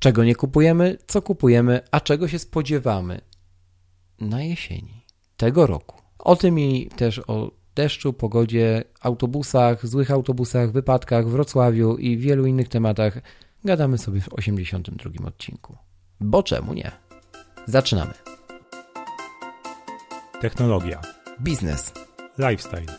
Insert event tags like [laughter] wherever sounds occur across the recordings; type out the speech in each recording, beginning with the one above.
Czego nie kupujemy, co kupujemy, a czego się spodziewamy na jesieni tego roku. O tym i też o deszczu, pogodzie, autobusach, złych autobusach, wypadkach w Wrocławiu i wielu innych tematach gadamy sobie w 82 odcinku. Bo czemu nie? Zaczynamy. Technologia, Biznes. lifestyle,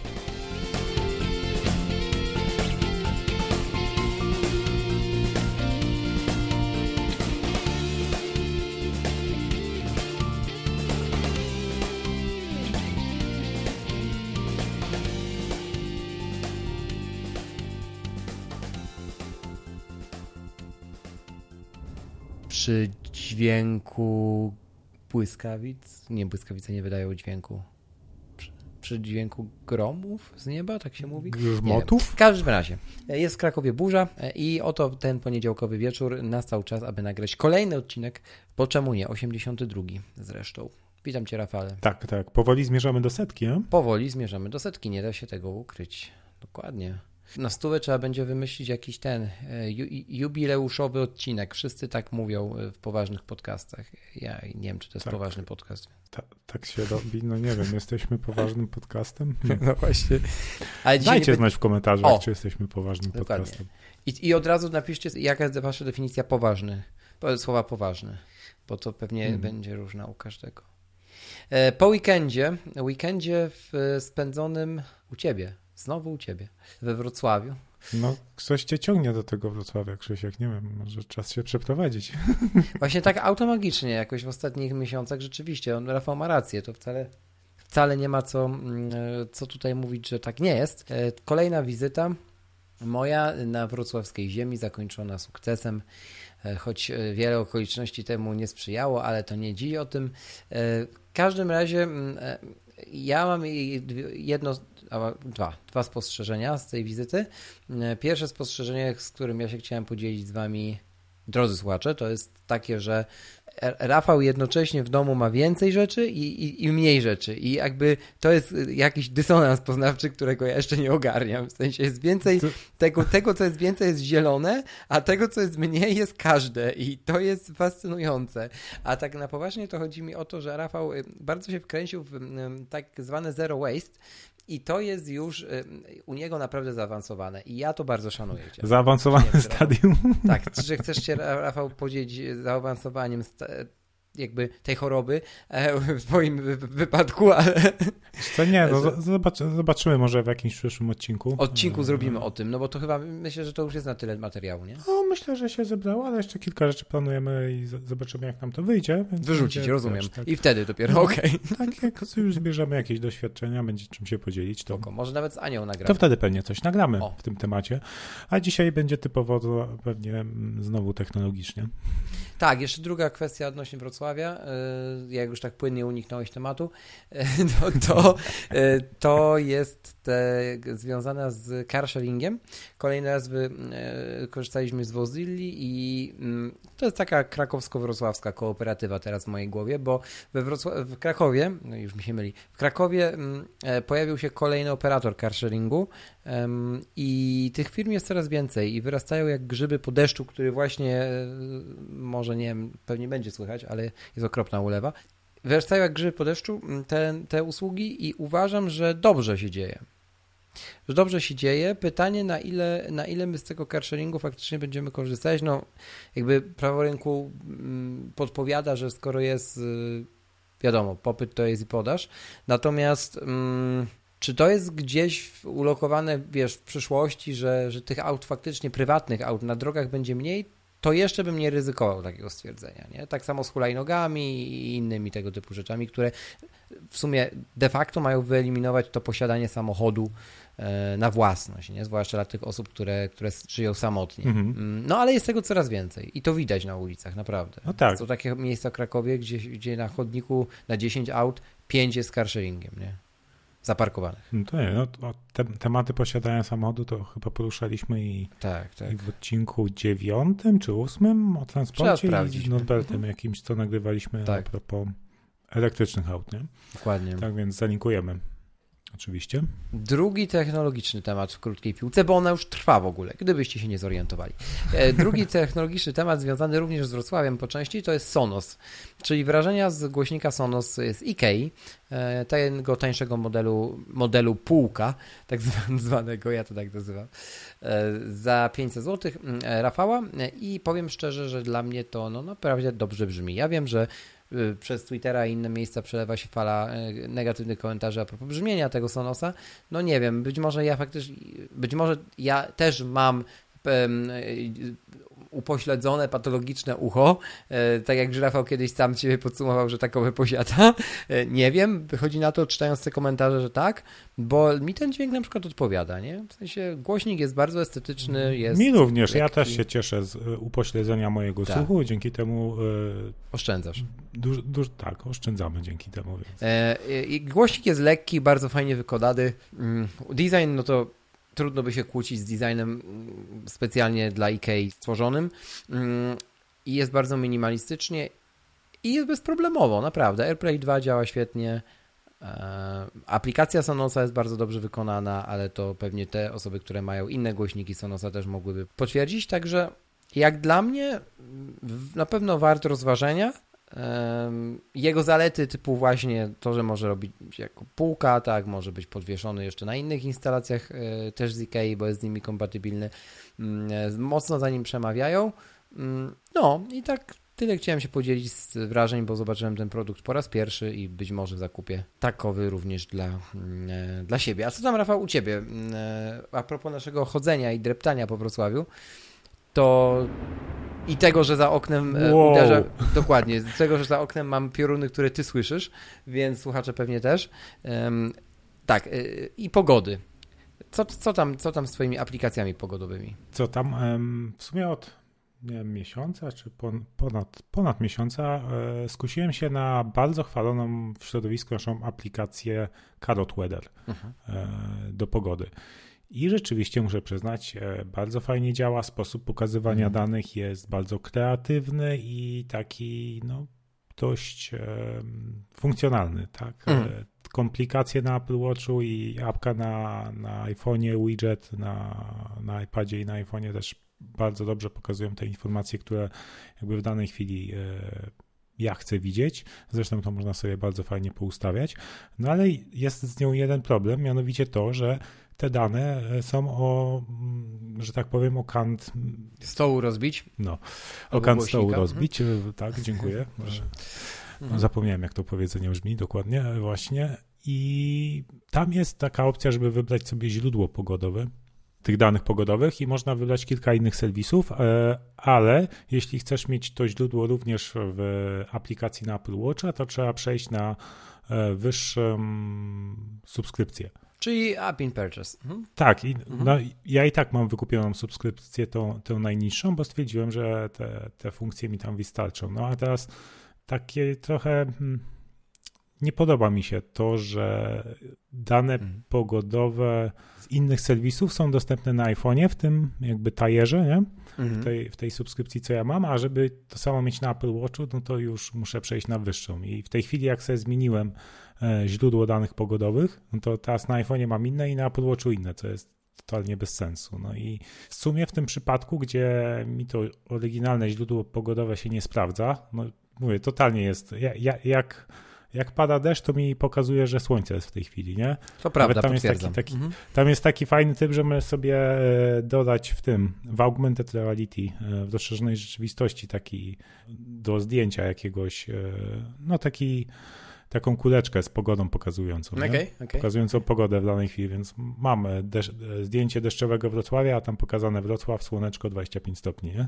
Przy dźwięku błyskawic. Nie, błyskawice nie wydają dźwięku. Przy, przy dźwięku gromów z nieba, tak się mówi? Grzmotów? W każdym razie, jest w Krakowie burza e, i oto ten poniedziałkowy wieczór nastał czas, aby nagrać kolejny odcinek, bo czemu nie, 82 zresztą. Witam Cię, Rafale. Tak, tak. Powoli zmierzamy do setki, a? Powoli zmierzamy do setki, nie da się tego ukryć. Dokładnie. Na stówę trzeba będzie wymyślić jakiś ten e, ju, jubileuszowy odcinek. Wszyscy tak mówią e, w poważnych podcastach. Ja nie wiem, czy to jest Tak. poważny podcast. Ta, tak się robi. No nie wiem, jesteśmy poważnym podcastem? [laughs] No właśnie. Ale Dajcie nie znać w komentarzach, O! czy jesteśmy poważnym Dokładnie. podcastem. I, I od razu napiszcie, jaka jest wasza definicja poważny. Po- Słowa poważny, bo to pewnie Mhm. będzie różna u każdego. E, Po weekendzie, weekendzie w, spędzonym u ciebie, znowu u ciebie, we Wrocławiu. No, coś cię ciągnie do tego Wrocławia, Krzysiek. Nie wiem, może czas się przeprowadzić. [laughs] Właśnie tak automagicznie jakoś w ostatnich miesiącach rzeczywiście, on, Rafał ma rację, to wcale, wcale nie ma co, mm, co tutaj mówić, że tak nie jest. E, Kolejna wizyta moja na wrocławskiej ziemi zakończona sukcesem, e, choć e, wiele okoliczności temu nie sprzyjało, ale to nie dziś o tym. W każdym razie mm, ja mam jedno, a, dwa, dwa spostrzeżenia z tej wizyty. E, Pierwsze spostrzeżenie, z którym ja się chciałem podzielić z wami, drodzy słuchacze, to jest takie, że Rafał jednocześnie w domu ma więcej rzeczy i, i, i mniej rzeczy. I jakby to jest jakiś dysonans poznawczy, którego ja jeszcze nie ogarniam. W sensie jest więcej tego, tego, co jest więcej, jest zielone, a tego, co jest mniej, jest każde. I to jest fascynujące. A tak na poważnie to chodzi mi o to, że Rafał bardzo się wkręcił w tak zwane zero waste. I to jest już y, u niego naprawdę zaawansowane. I ja to bardzo szanuję. Cię. Zaawansowane stadium. Tak, że chcesz się, Ra- Rafał, podzielić zaawansowaniem jakby tej choroby e, [laughs] w twoim wy- wypadku, ale Co nie, no, [laughs] zobaczymy może w jakimś przyszłym odcinku. odcinku E, zrobimy o tym, no bo to chyba myślę, że to już jest na tyle materiału, nie? No, myślę, że się zebrało, ale jeszcze kilka rzeczy planujemy i zobaczymy, jak nam to wyjdzie. Wyrzucić, rozumiem. też Tak, I wtedy dopiero, No. okej. [laughs] tak, jak już zbierzemy jakieś doświadczenia, będzie czym się podzielić, to, Spoko, Może nawet z Anią to nagramy. wtedy pewnie coś nagramy O. w tym temacie. A dzisiaj będzie typowo to pewnie mm, znowu technologicznie. Tak, jeszcze druga kwestia odnośnie Wrocławia. Y, Jak już tak płynnie uniknąłeś tematu, y, to, to, y, jest związana z carsharingiem. Kolejny raz korzystaliśmy z Wozilli i mm, to jest taka krakowsko-wrocławska kooperatywa teraz w mojej głowie, bo we w Krakowie, no już mi się myli, w Krakowie mm, e, pojawił się kolejny operator carsharingu i tych firm jest coraz więcej i wyrastają jak grzyby po deszczu, który właśnie e, może nie wiem, pewnie będzie słychać, ale jest okropna ulewa. Wyrastają jak grzyby po deszczu te, te usługi i uważam, że dobrze się dzieje. Że dobrze się dzieje. Pytanie, na ile, na ile my z tego carsharingu faktycznie będziemy korzystać. No, jakby prawo rynku podpowiada, że skoro jest, y, wiadomo, popyt to jest i podaż. Natomiast mm, czy to jest gdzieś ulokowane, wiesz, w przyszłości, że, że tych aut faktycznie, prywatnych aut na drogach będzie mniej? To jeszcze bym nie ryzykował takiego stwierdzenia, nie? Tak samo z hulajnogami i innymi tego typu rzeczami, które w sumie de facto mają wyeliminować to posiadanie samochodu e, na własność, nie? zwłaszcza dla tych osób, które, które żyją samotnie. Mhm. Mm, No ale jest tego coraz więcej i to widać na ulicach, naprawdę. No tak. Są takie miejsca w Krakowie, gdzie, gdzie na chodniku na 10 aut 5 jest carsharingiem, nie? Zaparkowanych. No to nie, no, to te, tematy posiadania samochodu to chyba poruszaliśmy i, Tak, tak. i w odcinku dziewiątym czy ósmym o transporcie i z Norbertem Mhm. jakimś, co nagrywaliśmy Tak. a propos elektrycznych aut, nie? Dokładnie. Tak więc zalinkujemy. Oczywiście. Drugi technologiczny temat w krótkiej piłce, bo ona już trwa w ogóle, gdybyście się nie zorientowali. E, Drugi [laughs] technologiczny temat związany również z Wrocławiem po części to jest Sonos, czyli wrażenia z głośnika Sonos z Ikei, e, tego tańszego modelu, modelu półka, [laughs] tak zwan- zwanego, ja to tak nazywam, e, za 500 zł Rafała i powiem szczerze, że dla mnie to no, naprawdę dobrze brzmi. Ja wiem, że przez Twittera i inne miejsca przelewa się fala y, negatywnych komentarzy a propos brzmienia tego Sonosa. No nie wiem, być może ja faktycznie, być może ja też mam y, upośledzone, patologiczne ucho, e, tak jak Rafał kiedyś sam ciebie podsumował, że takowe posiada. E, Nie wiem, wychodzi na to, czytając te komentarze, że tak, bo mi ten dźwięk na przykład odpowiada, nie? W sensie głośnik jest bardzo estetyczny, jest Mi również. Ja lekki. też się cieszę z e, upośledzenia mojego Tak. słuchu. Dzięki temu oszczędzasz. e, duż, duż, tak, oszczędzamy dzięki temu. Więc. E, Głośnik jest lekki, bardzo fajnie wykonany. Mm, Design, no to trudno by się kłócić z designem mm, specjalnie dla IKEA stworzonym. Mm, I jest bardzo minimalistycznie i jest bezproblemowo, naprawdę. AirPlay 2 działa świetnie. E, Aplikacja Sonosa jest bardzo dobrze wykonana, ale to pewnie te osoby, które mają inne głośniki Sonosa też mogłyby potwierdzić. Także jak dla mnie na pewno wart rozważenia. Jego zalety typu właśnie to, że może robić jako półka, tak, może być podwieszony jeszcze na innych instalacjach e, też z IKEA, bo jest z nimi kompatybilny, mm, e, mocno za nim przemawiają. Mm, No i tak tyle chciałem się podzielić z wrażeń, bo zobaczyłem ten produkt po raz pierwszy i być może zakupię takowy również dla, mm, e, dla siebie. A co tam Rafał u Ciebie? A propos naszego chodzenia i dreptania po Wrocławiu, to i tego, że za oknem e, Wow. uderza. Dokładnie, z tego, że za oknem mam pioruny, które ty słyszysz, więc słuchacze pewnie też. Em, tak, e, i pogody. Co, co, tam, co tam z Twoimi aplikacjami pogodowymi? Co tam? em, W sumie od wiem, miesiąca, czy pon- ponad, ponad miesiąca e, skusiłem się na bardzo chwaloną w środowisku naszą aplikację Carrot Weather e, do pogody. I rzeczywiście muszę przyznać, e, bardzo fajnie działa. Sposób pokazywania Mhm. danych jest bardzo kreatywny i taki no, dość e, funkcjonalny. Tak? Mhm. Komplikacje na Apple Watchu i apka na, na iPhone'ie, widget na, na iPadzie i na iPhone'ie też bardzo dobrze pokazują te informacje, które jakby w danej chwili e, ja chcę widzieć. Zresztą to można sobie bardzo fajnie poustawiać. No ale jest z nią jeden problem, mianowicie to, że te dane e, są o, mm, że tak powiem, o kant, Stołu rozbić? no, o kant stołu głośnika. rozbić. E, Tak, dziękuję. [laughs] No, Mhm. zapomniałem, jak to powiedzenie brzmi dokładnie, e, właśnie. I tam jest taka opcja, żeby wybrać sobie źródło pogodowe tych danych pogodowych i można wybrać kilka innych serwisów, e, ale jeśli chcesz mieć to źródło również w aplikacji na Apple Watcha, to trzeba przejść na e, wyższą subskrypcję. Czyli App in Purchase. Mhm. Tak, i, Mhm. no, ja i tak mam wykupioną subskrypcję, tą, tą najniższą, bo stwierdziłem, że te, te funkcje mi tam wystarczą. No a teraz takie trochę hmm, nie podoba mi się to, że dane Mhm. pogodowe z innych serwisów są dostępne na iPhone'ie, w tym jakby tajerze, nie? w, Mhm. tej, w tej subskrypcji, co ja mam, a żeby to samo mieć na Apple Watchu, no to już muszę przejść na wyższą. I w tej chwili, jak sobie zmieniłem e, źródło danych pogodowych, no to teraz na iPhone'ie mam inne i na Apple Watchu inne, co jest totalnie bez sensu. No i w sumie w tym przypadku, gdzie mi to oryginalne źródło pogodowe się nie sprawdza, no mówię, totalnie jest, ja, ja, jak, jak pada deszcz, to mi pokazuje, że słońce jest w tej chwili, nie? To prawda, tam jest taki- taki- Mhm. Tam jest taki fajny typ, że możesz sobie e, dodać w tym, w augmented reality, e, w rozszerzonej rzeczywistości taki do zdjęcia jakiegoś, e, no taki, taką kuleczkę z pogodą pokazującą. Okej, okej. Pokazującą pogodę w danej chwili, więc mam e, desz, zdjęcie deszczowego Wrocławia, a tam pokazane Wrocław, słoneczko 25 stopni, nie?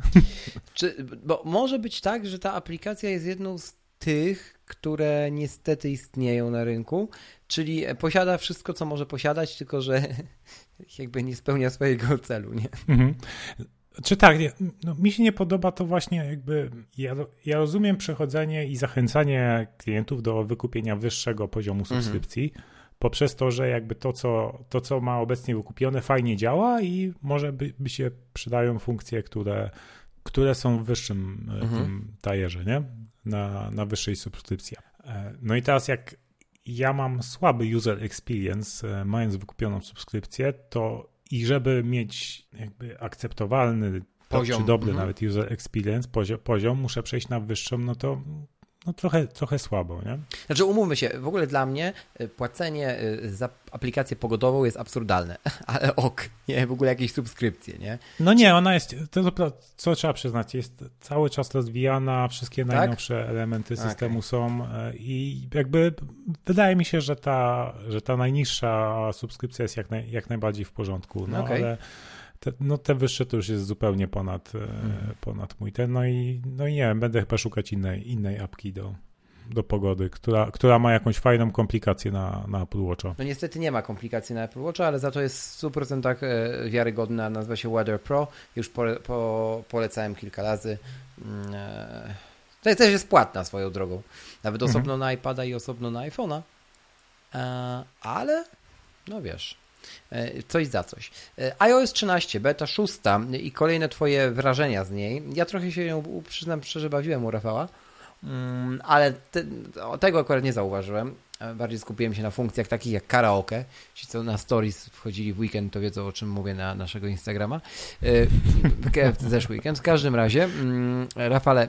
Czy, bo może być tak, że ta aplikacja jest jedną z tych, które niestety istnieją na rynku, czyli posiada wszystko, co może posiadać, tylko że [laughs] jakby nie spełnia swojego celu, nie? Mhm. Czy tak, no, mi się nie podoba to właśnie jakby, ja, ja rozumiem przechodzenie i zachęcanie klientów do wykupienia wyższego poziomu subskrypcji, poprzez to, że jakby to, co, to, co ma obecnie wykupione, fajnie działa i może by, by się przydają funkcje, które, które są w wyższym e, mhm. tajerze, nie? Na, na wyższej subskrypcji. E, no i teraz jak ja mam słaby user experience, e, mając wykupioną subskrypcję, to i żeby mieć jakby akceptowalny poziom. czy dobry mhm. nawet user experience, poziom, poziom, muszę przejść na wyższą, no to no trochę, trochę słabo, nie? Znaczy umówmy się, w ogóle dla mnie y, płacenie y, za aplikację pogodową jest absurdalne, [laughs] ale ok, nie, w ogóle jakieś subskrypcje, nie? No nie, ona jest, to, to co trzeba przyznać, jest cały czas rozwijana, wszystkie tak? najnowsze elementy systemu okay. są e, i jakby wydaje mi się, że ta, że ta najniższa subskrypcja jest jak, naj, jak najbardziej w porządku, no okay. ale te, no te wyższe to już jest zupełnie ponad, mm. ponad mój ten. No i, no i nie wiem, będę chyba szukać innej, innej apki do, do pogody, która, która ma jakąś fajną komplikację na, na Apple Watcha. No niestety nie ma komplikacji na Apple Watcha, ale za to jest w 100% e, wiarygodna, nazywa się Weather Pro. Już po, po, polecałem kilka razy. Mm, e, to też jest płatna swoją drogą. Nawet mhm. osobno na iPada i osobno na iPhone'a. Ale, no wiesz, E, coś za coś. E, iOS 13, beta 6 i kolejne Twoje wrażenia z niej. Ja trochę się ją, przyznam szczerze, bawiłem u Rafała, mm, ale te, tego akurat nie zauważyłem. E, bardziej skupiłem się na funkcjach takich jak karaoke. Ci, co na stories wchodzili w weekend, to wiedzą o czym mówię na naszego Instagrama. [laughs] W zeszły weekend. W każdym razie, mm, Rafale,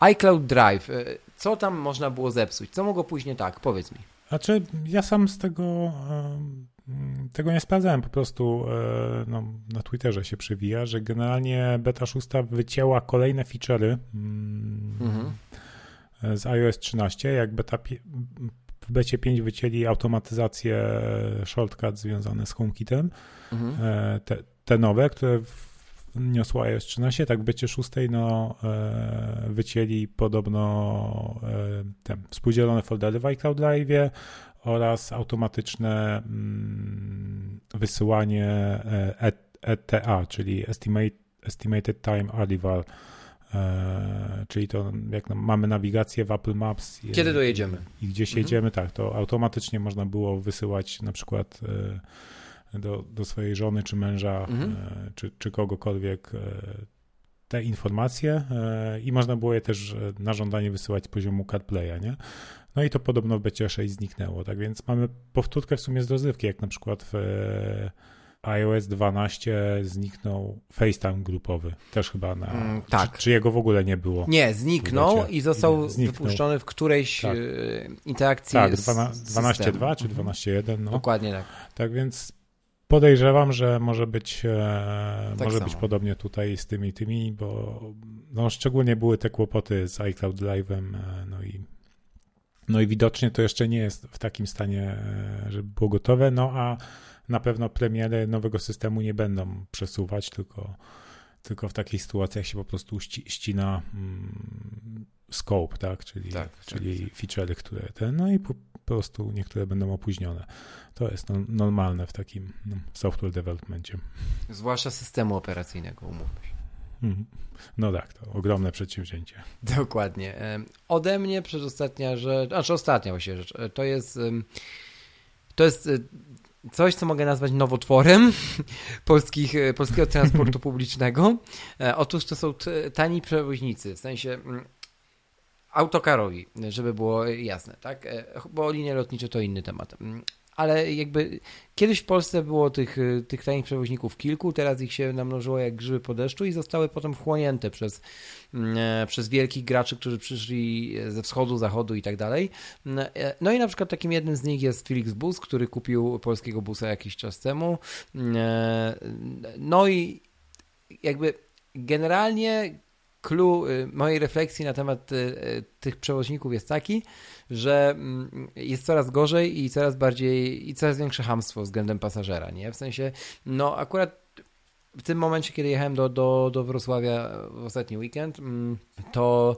iCloud Drive. Co tam można było zepsuć? Co mogło pójść nie tak? Powiedz mi. Znaczy, ja sam z tego tego nie sprawdzałem, po prostu e, no, na Twitterze się przewija, że generalnie beta 6 wycięła kolejne feature'y mm, mhm. z iOS 13, jak beta w becie 5 wycięli automatyzację shortcut związane z HomeKitem, mhm. E, te, te, nowe, które niosła iOS 13, tak w becie 6 no, e, wycięli podobno te współdzielone foldery w iCloud Live, oraz automatyczne mm, wysyłanie ETA, e czyli Estimated Time Arrival, e, czyli to jak mamy nawigację w Apple Maps. Kiedy dojedziemy. I gdzieś mhm. jedziemy, tak, to automatycznie można było wysyłać na przykład e, do, do swojej żony czy męża, mhm. czy, czy kogokolwiek te informacje i można było je też na żądanie wysyłać z poziomu CarPlaya, nie? No i to podobno w becie 6 zniknęło, tak więc mamy powtórkę w sumie z rozrywki, jak na przykład w e, iOS 12 zniknął FaceTime grupowy, też chyba na... Mm, tak. Czy, czy, jego w ogóle nie było? Nie, zniknął i został zniknął. wypuszczony w którejś tak. E, interakcji Tak, 12.2 czy 12.1, mhm. no. Dokładnie tak. Tak więc podejrzewam, że może być e, tak może być podobnie tutaj z tymi tymi, bo no, szczególnie były te kłopoty z iCloud Live'em, no i no i widocznie to jeszcze nie jest w takim stanie, e, żeby było gotowe, no a na pewno premiery nowego systemu nie będą przesuwać, tylko, tylko w takich sytuacjach się po prostu ścina mm, scope, tak, czyli, tak, czyli tak. feature'y, które te, no i po, prostu niektóre będą opóźnione. To jest no, normalne w takim no, software developmentie. Zwłaszcza systemu operacyjnego, umówmy się. Mhm. No tak, to ogromne przedsięwzięcie. Dokładnie. Ode mnie przedostatnia rzecz, znaczy ostatnia właśnie rzecz, e, to jest to jest e, coś, co mogę nazwać nowotworem [laughs] polskich, e, polskiego transportu [laughs] publicznego. Otóż to są tani przewoźnicy, w sensie mm, autokarowi, żeby było jasne, tak? Bo linie lotnicze to inny temat. Ale jakby kiedyś w Polsce było tych, y, tych tanich przewoźników kilku, teraz ich się namnożyło jak grzyby po deszczu i zostały potem wchłonięte przez, mm, e, przez wielkich graczy, którzy przyszli ze wschodu, zachodu i tak dalej. Mm, e, no i na przykład takim jednym z nich jest Felix Bus, który kupił polskiego busa jakiś czas temu. Mm, e, no i jakby generalnie clue y, mojej refleksji na temat y, tych przewoźników jest taki, że mm, jest coraz gorzej i coraz bardziej i coraz większe hamstwo względem pasażera, nie? W sensie, no akurat w tym momencie, kiedy jechałem do, do, do Wrocławia w ostatni weekend, mm, to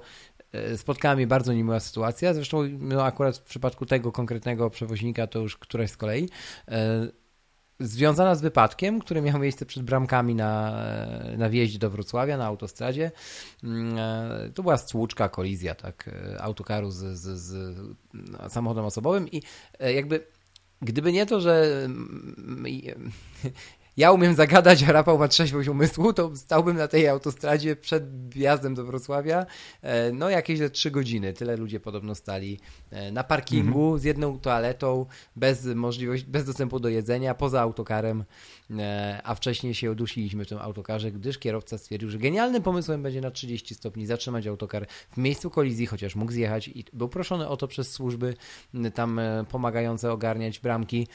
spotkała mnie bardzo niemiła sytuacja. Zresztą no akurat w przypadku tego konkretnego przewoźnika to już któraś z kolei. E, związana z wypadkiem, który miał miejsce przed bramkami na, na wjeździe do Wrocławia, na autostradzie. Mm, e, to była stłuczka, kolizja, tak, autokaru z, z, z samochodem osobowym i e, jakby gdyby nie to, że mm, ja umiem zagadać, a Rafał ma trzeźwość umysłu, to stałbym na tej autostradzie przed wjazdem do Wrocławia e, no jakieś trzy godziny. Tyle ludzie podobno stali e, na parkingu mhm. z jedną toaletą, bez możliwości, bez dostępu do jedzenia, poza autokarem, e, a wcześniej się udusiliśmy w tym autokarze, gdyż kierowca stwierdził, że genialnym pomysłem będzie na 30 stopni zatrzymać autokar w miejscu kolizji, chociaż mógł zjechać i był proszony o to przez służby tam pomagające ogarniać bramki,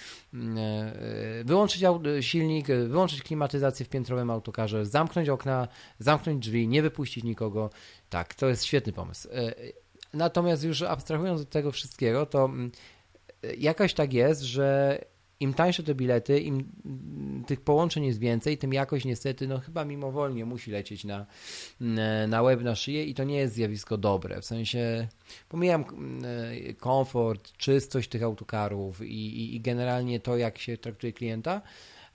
wyłączyć silnik, wyłączyć klimatyzację w piętrowym autokarze, zamknąć okna, zamknąć drzwi, nie wypuścić nikogo. Tak, to jest świetny pomysł. E, natomiast już abstrahując od tego wszystkiego, to mm, jakaś tak jest, że im tańsze te bilety, im tych połączeń jest więcej, tym jakoś niestety, no chyba mimowolnie musi lecieć na, mm, na łeb, na szyję i to nie jest zjawisko dobre. W sensie pomijam mm, komfort, czystość tych autokarów i, i, i generalnie to, jak się traktuje klienta,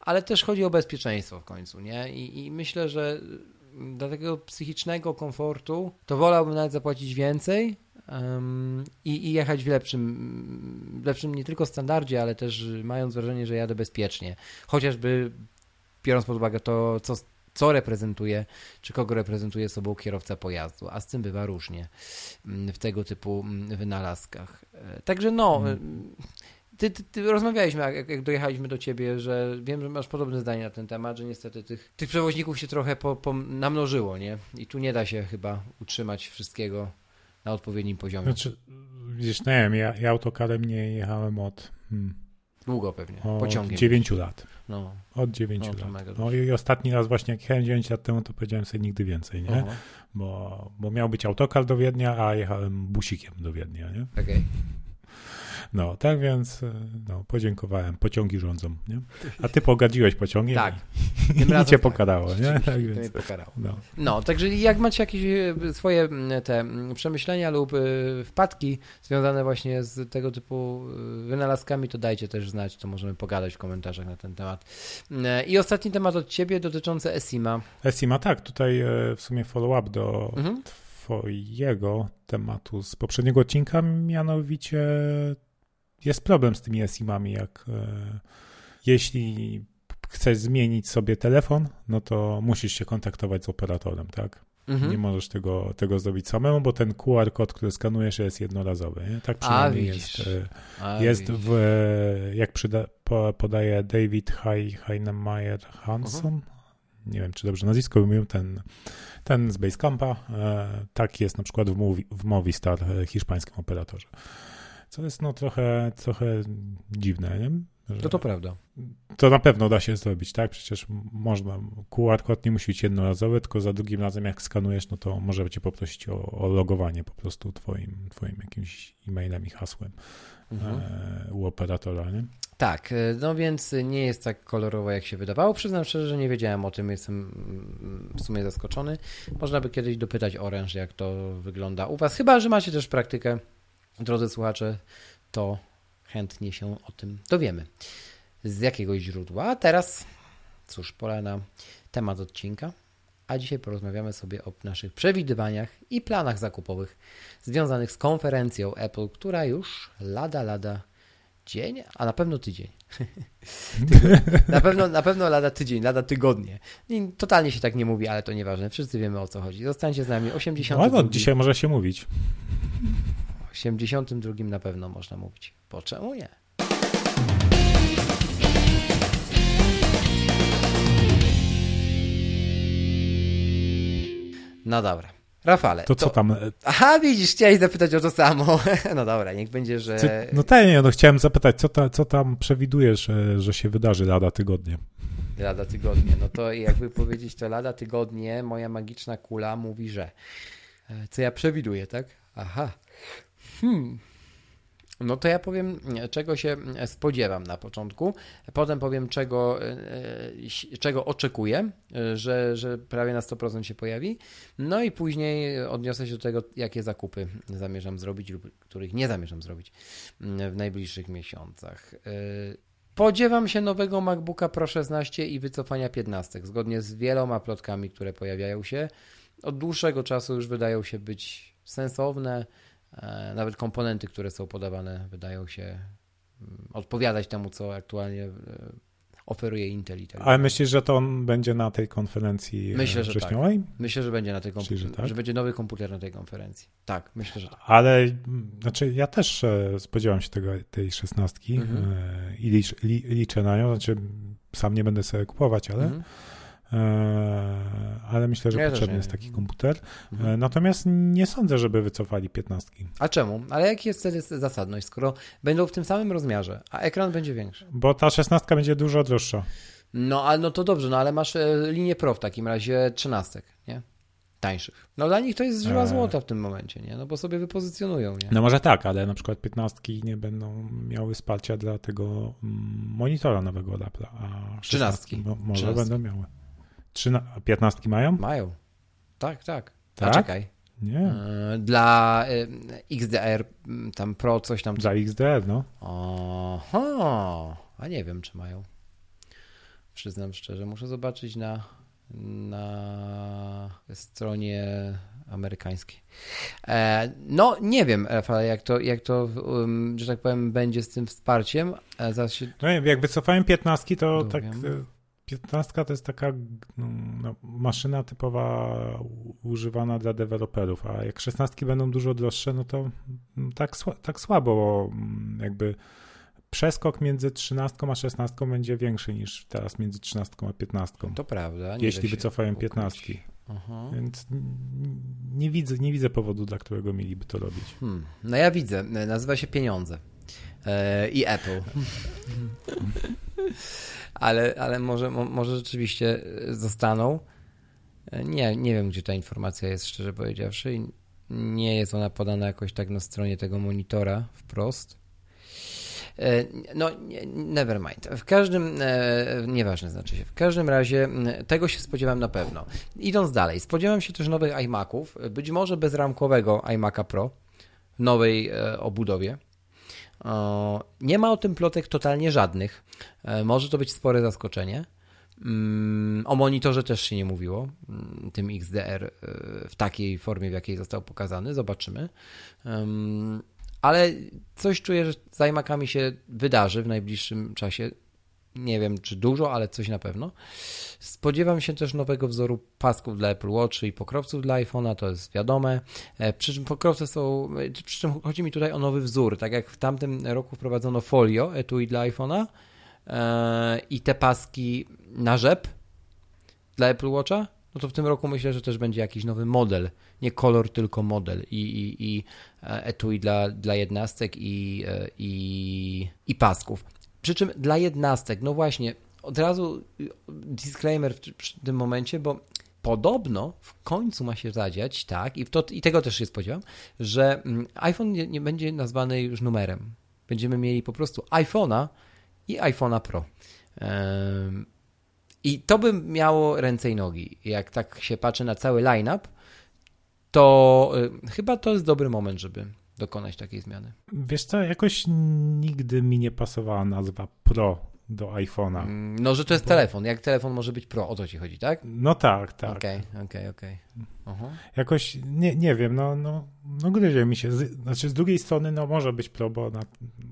ale też chodzi o bezpieczeństwo w końcu, nie? I, i myślę, że dla tego psychicznego komfortu to wolałbym nawet zapłacić więcej um, i, i, jechać w lepszym, lepszym nie tylko standardzie, ale też mając wrażenie, że jadę bezpiecznie. Chociażby biorąc pod uwagę to, co, co reprezentuje, czy kogo reprezentuje sobą kierowca pojazdu, a z tym bywa różnie w tego typu wynalazkach. E, także no, hmm ty, ty, ty, rozmawialiśmy, jak, jak dojechaliśmy do ciebie, że wiem, że masz podobne zdanie na ten temat, że niestety tych, tych przewoźników się trochę po, po namnożyło, nie? I tu nie da się chyba utrzymać wszystkiego na odpowiednim poziomie. Znaczy, no nie wiem, ja, ja autokarem nie jechałem od... Hmm, Długo pewnie, od pociągiem. 9 lat. No. Od 9 no, lat. No i ostatni raz właśnie jak jechałem 9 lat temu, to powiedziałem sobie nigdy więcej, nie? Bo, bo miał być autokar do Wiednia, a jechałem busikiem do Wiednia, nie? Okej. Okay. No, tak więc e, no, podziękowałem. Pociągi rządzą, nie? A ty pogadziłeś pociągiem tak. i, [laughs] i cię tak. pokarało, nie? Tak więc, pokarało. No. no, także jak macie jakieś e, swoje te przemyślenia lub e, wpadki związane właśnie z tego typu wynalazkami, to dajcie też znać, to możemy pogadać w komentarzach na ten temat. I ostatni temat od ciebie dotyczący Esima. Esima, tak, tutaj w sumie follow-up do mhm. twojego tematu z poprzedniego odcinka, mianowicie jest problem z tymi SIM-ami, jak e, jeśli chcesz zmienić sobie telefon, no to musisz się kontaktować z operatorem, tak? Mhm. Nie możesz tego, tego zrobić samemu, bo ten QR kod, który skanujesz, jest jednorazowy. Nie? Tak przynajmniej A, jest. E, A, jest w, jak przyda, podaje David Heinemeier Hanson. Mhm. Nie wiem, czy dobrze nazwisko wymienił ten, ten z Basecampa. E, tak jest na przykład w, Movi, w Movistar, hiszpańskim operatorze. Co jest no trochę, trochę dziwne, nie? Że to to prawda. To na pewno da się zrobić, tak? Przecież można, QR kod nie musi być jednorazowy, tylko za drugim razem jak skanujesz, no to może cię poprosić o, o logowanie po prostu twoim, twoim jakimś e-mailem i hasłem mhm. e, u operatora, nie? Tak, e, no więc nie jest tak kolorowo, jak się wydawało. Przyznam szczerze, że nie wiedziałem o tym, jestem mm, w sumie zaskoczony. Można by kiedyś dopytać Orange, jak to wygląda u Was, chyba, że macie też praktykę drodzy słuchacze, to chętnie się o tym dowiemy. Z jakiegoś źródła. A teraz, cóż, pora na temat odcinka. A dzisiaj porozmawiamy sobie o naszych przewidywaniach i planach zakupowych związanych z konferencją Apple, która już lada, lada dzień, a na pewno tydzień. [laughs] na, pewno, na pewno lada tydzień, lada tygodnie. I totalnie się tak nie mówi, ale to nieważne. Wszyscy wiemy o co chodzi. Zostańcie z nami 80. No, no dzisiaj może się mówić. 82 na pewno można mówić. Po czemu nie? No dobra. Rafale. To, to co tam? Aha, widzisz, chciałeś zapytać o to samo. [laughs] No dobra, niech będzie, że... Ty, no tak, nie, no chciałem zapytać, co, ta, co tam przewidujesz, że, że się wydarzy lada tygodnie? Lada tygodnie. No to jakby powiedzieć to lada tygodnie, moja magiczna kula mówi, że... E, co ja przewiduję, tak? Aha. Hmm. No to ja powiem, czego się spodziewam na początku, potem powiem, czego, e, czego oczekuję, że, że prawie na 100% się pojawi, no i później odniosę się do tego, jakie zakupy zamierzam zrobić lub których nie zamierzam zrobić w najbliższych miesiącach. E, spodziewam się nowego MacBooka Pro 16 i wycofania 15, zgodnie z wieloma plotkami, które pojawiają się. Od dłuższego czasu już wydają się być sensowne, E, nawet komponenty, które są podawane, wydają się odpowiadać temu, co aktualnie e, oferuje Intel i tak Ale myślisz, że to on będzie na tej konferencji e, myślę, że wrześniowej? Tak. Myślę, że będzie na tej konferencji, że, tak? że, będzie nowy komputer na tej konferencji. Tak, myślę, że tak. Ale znaczy ja też spodziewam się tego, tej szesnastki mhm. i licz, li, liczę na nią, znaczy sam nie będę sobie kupować, ale mhm E, ale myślę, że ja potrzebny jest taki komputer. Mhm. E, natomiast nie sądzę, żeby wycofali 15. A czemu? Ale jaki jest wtedy zasadność, skoro będą w tym samym rozmiarze, a ekran będzie większy? Bo ta 16 będzie dużo droższa. No, ale no to dobrze, no ale masz e, linię Pro w takim razie 13, nie? Tańszych. No dla nich to jest żyła złota w tym momencie, nie? No bo sobie wypozycjonują, nie? No może tak, ale na przykład 15 nie będą miały wsparcia dla tego mm, monitora nowego od Apple'a, a 16 może 13. będą miały. Trzyna... 15 mają? Mają. Tak, tak. tak? A czekaj. Nie. E, dla e, XDR tam Pro coś tam. Dla XDR, no. Oho. A nie wiem, czy mają. Przyznam szczerze, muszę zobaczyć na, na stronie amerykańskiej. E, no, nie wiem, Rafał, jak to, jak to, że tak powiem, będzie z tym wsparciem. Zaraz się... No, jak wycofałem 15, to tak 15 to jest taka no, no, maszyna typowa używana dla deweloperów, a jak 16 będą dużo droższe, no to mm, tak, tak słabo mm, jakby przeskok między 13 a 16 będzie większy niż teraz między 13 a 15. To prawda. jeśli wycofają 15. Aha. Więc nie widzę, nie widzę powodu, dla którego mieliby to robić. Hmm. No ja widzę. Nazywa się pieniądze. Yy, I Apple. [laughs] ale, ale może, może rzeczywiście e, zostaną. E, nie, nie wiem, gdzie ta informacja jest, szczerze powiedziawszy. Nie jest ona podana jakoś tak na stronie tego monitora wprost. E, no, never mind. W każdym, nieważne znaczy się, w każdym razie tego się spodziewam na pewno. Idąc dalej, spodziewam się też nowych iMaców, być może bezramkowego iMac'a Pro w nowej obudowie. Nie ma o tym plotek totalnie żadnych. E, może to być spore zaskoczenie. Mm, o monitorze też się nie mówiło, mm, tym XDR e, w takiej formie, w jakiej został pokazany. Zobaczymy. Ale coś czuję, że z iMacami się wydarzy w najbliższym czasie. Nie wiem, czy dużo, ale coś na pewno. Spodziewam się też nowego wzoru pasków dla Apple Watch i pokrowców dla iPhone'a, to jest wiadome. E, przy czym pokrowce są, przy czym chodzi mi tutaj o nowy wzór. Tak jak w tamtym roku wprowadzono folio etui dla iPhone'a e, i te paski na rzep dla Apple Watcha, no to w tym roku myślę, że też będzie jakiś nowy model. Nie kolor, tylko model i, i, i e, etui dla, dla jednostek i, i, i pasków. Przy czym dla jednostek, no właśnie, od razu disclaimer w, w tym momencie, bo podobno w końcu ma się zadziać, tak, i, to, i tego też się spodziewam, że mm, iPhone nie, nie, będzie nazwany już numerem. Będziemy mieli po prostu iPhone'a i iPhone'a Pro. I to by miało ręce i nogi. Jak tak się patrzy na cały line-up, to y, chyba to jest dobry moment, żeby dokonać takiej zmiany. Wiesz co, jakoś nigdy mi nie pasowała nazwa Pro do iPhone'a. Mm, no, że to jest Bo... telefon. Jak telefon może być Pro, o to ci chodzi, tak? No tak, tak. Okej, okay, okej, okay, okej. Okay. Jakoś, nie, nie wiem, no, no, no gryzie mi się. Z, znaczy z drugiej strony, no może być Pro, bo na,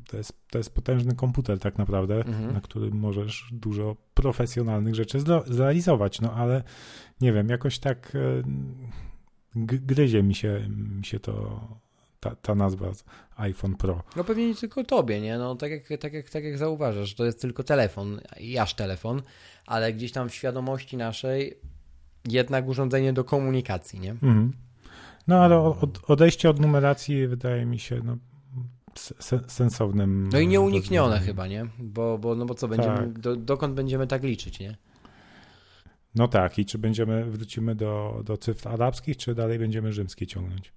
to, jest, to jest potężny komputer tak naprawdę, mhm. na którym możesz dużo profesjonalnych rzeczy zrealizować, no ale nie wiem, jakoś tak e, gryzie mi się, mi się to ta, ta nazwa iPhone Pro. No pewnie nie tylko tobie, nie? No tak jak, tak jak, tak jak zauważasz, to jest tylko telefon i aż telefon, ale gdzieś tam w świadomości naszej jednak urządzenie do komunikacji, nie? Mhm. No ale od, odejście od numeracji wydaje mi się no, sensownym. No i nieuniknione chyba, nie? Bo, bo, no bo co, będziemy, tak. do, dokąd będziemy tak liczyć, nie? No tak, i czy będziemy, wrócimy do, do cyfr arabskich, czy dalej będziemy rzymskie ciągnąć?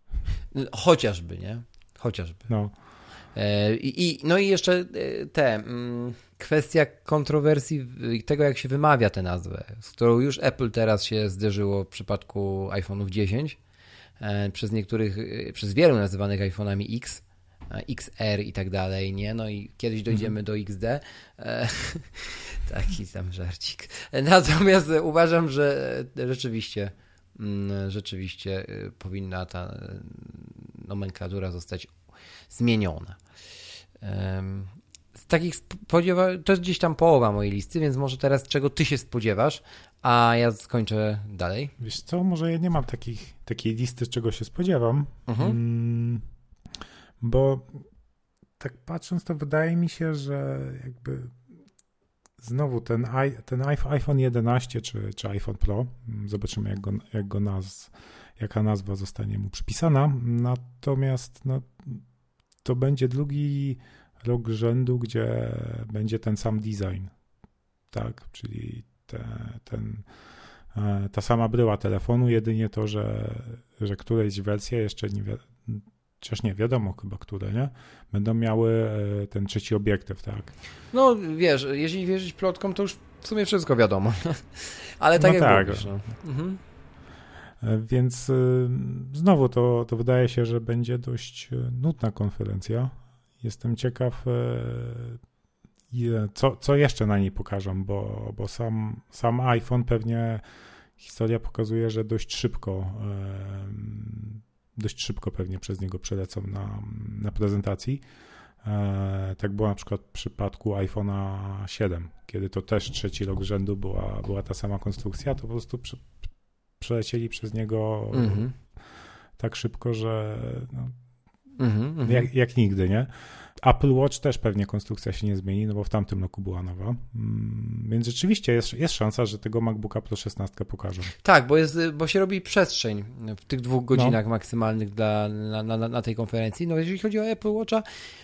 Chociażby, nie? Chociażby. No. E, I, no i jeszcze e, te mm, kwestia kontrowersji tego, jak się wymawia tę nazwę, z którą już Apple teraz się zderzyło w przypadku iPhone'ów 10, e, przez niektórych, przez wielu nazywanych iPhone'ami X, XR i tak dalej, nie? No i kiedyś dojdziemy mhm. do XD. [laughs] Taki tam żarcik. Natomiast uważam, że rzeczywiście Mm, rzeczywiście y, powinna ta y, nomenklatura zostać zmieniona. z takich spodziewa... to jest gdzieś tam połowa mojej listy, więc może teraz czego ty się spodziewasz, a ja skończę dalej. Wiesz co, może ja nie mam takich, takiej listy, czego się spodziewam, Mhm. mm, bo tak patrząc, to wydaje mi się, że jakby znowu ten, ten iPhone- iPhone 11 czy, czy iPhone Pro, mm, zobaczymy jak go, jak go naz, jaka nazwa zostanie mu przypisana, natomiast no, to będzie drugi rok rzędu, gdzie będzie ten sam design, tak, czyli te, ten, e, ta sama bryła telefonu, jedynie to, że, że któreś wersje jeszcze nie chociaż nie wiadomo chyba które, nie? Będą miały e, ten trzeci obiektyw, tak? No wiesz, jeśli wierzyć plotkom, to już w sumie wszystko wiadomo. [laughs] Ale tak No jak tak. mówisz. No. Mhm. E, Więc y, znowu to, to wydaje się, że będzie dość e, nudna konferencja. Jestem ciekaw, e, co, co jeszcze na niej pokażą, bo, bo sam, sam iPhone pewnie historia pokazuje, że dość szybko, dość szybko pewnie przez niego przelecą na, na prezentacji. E, Tak było na przykład w przypadku iPhone'a 7, kiedy to też trzeci rok rzędu była, była ta sama konstrukcja, to po prostu prze, przelecieli przez niego Mhm. tak szybko, że no, Mhm. Mhm. jak, jak nigdy, nie? Apple Watch też pewnie konstrukcja się nie zmieni, no bo w tamtym roku była nowa. Mm, Więc rzeczywiście jest, jest szansa, że tego MacBooka Pro 16 pokażą. Tak, bo, jest, bo się robi przestrzeń w tych dwóch No. godzinach maksymalnych dla, na, na, na tej konferencji. No jeżeli chodzi o Apple Watcha,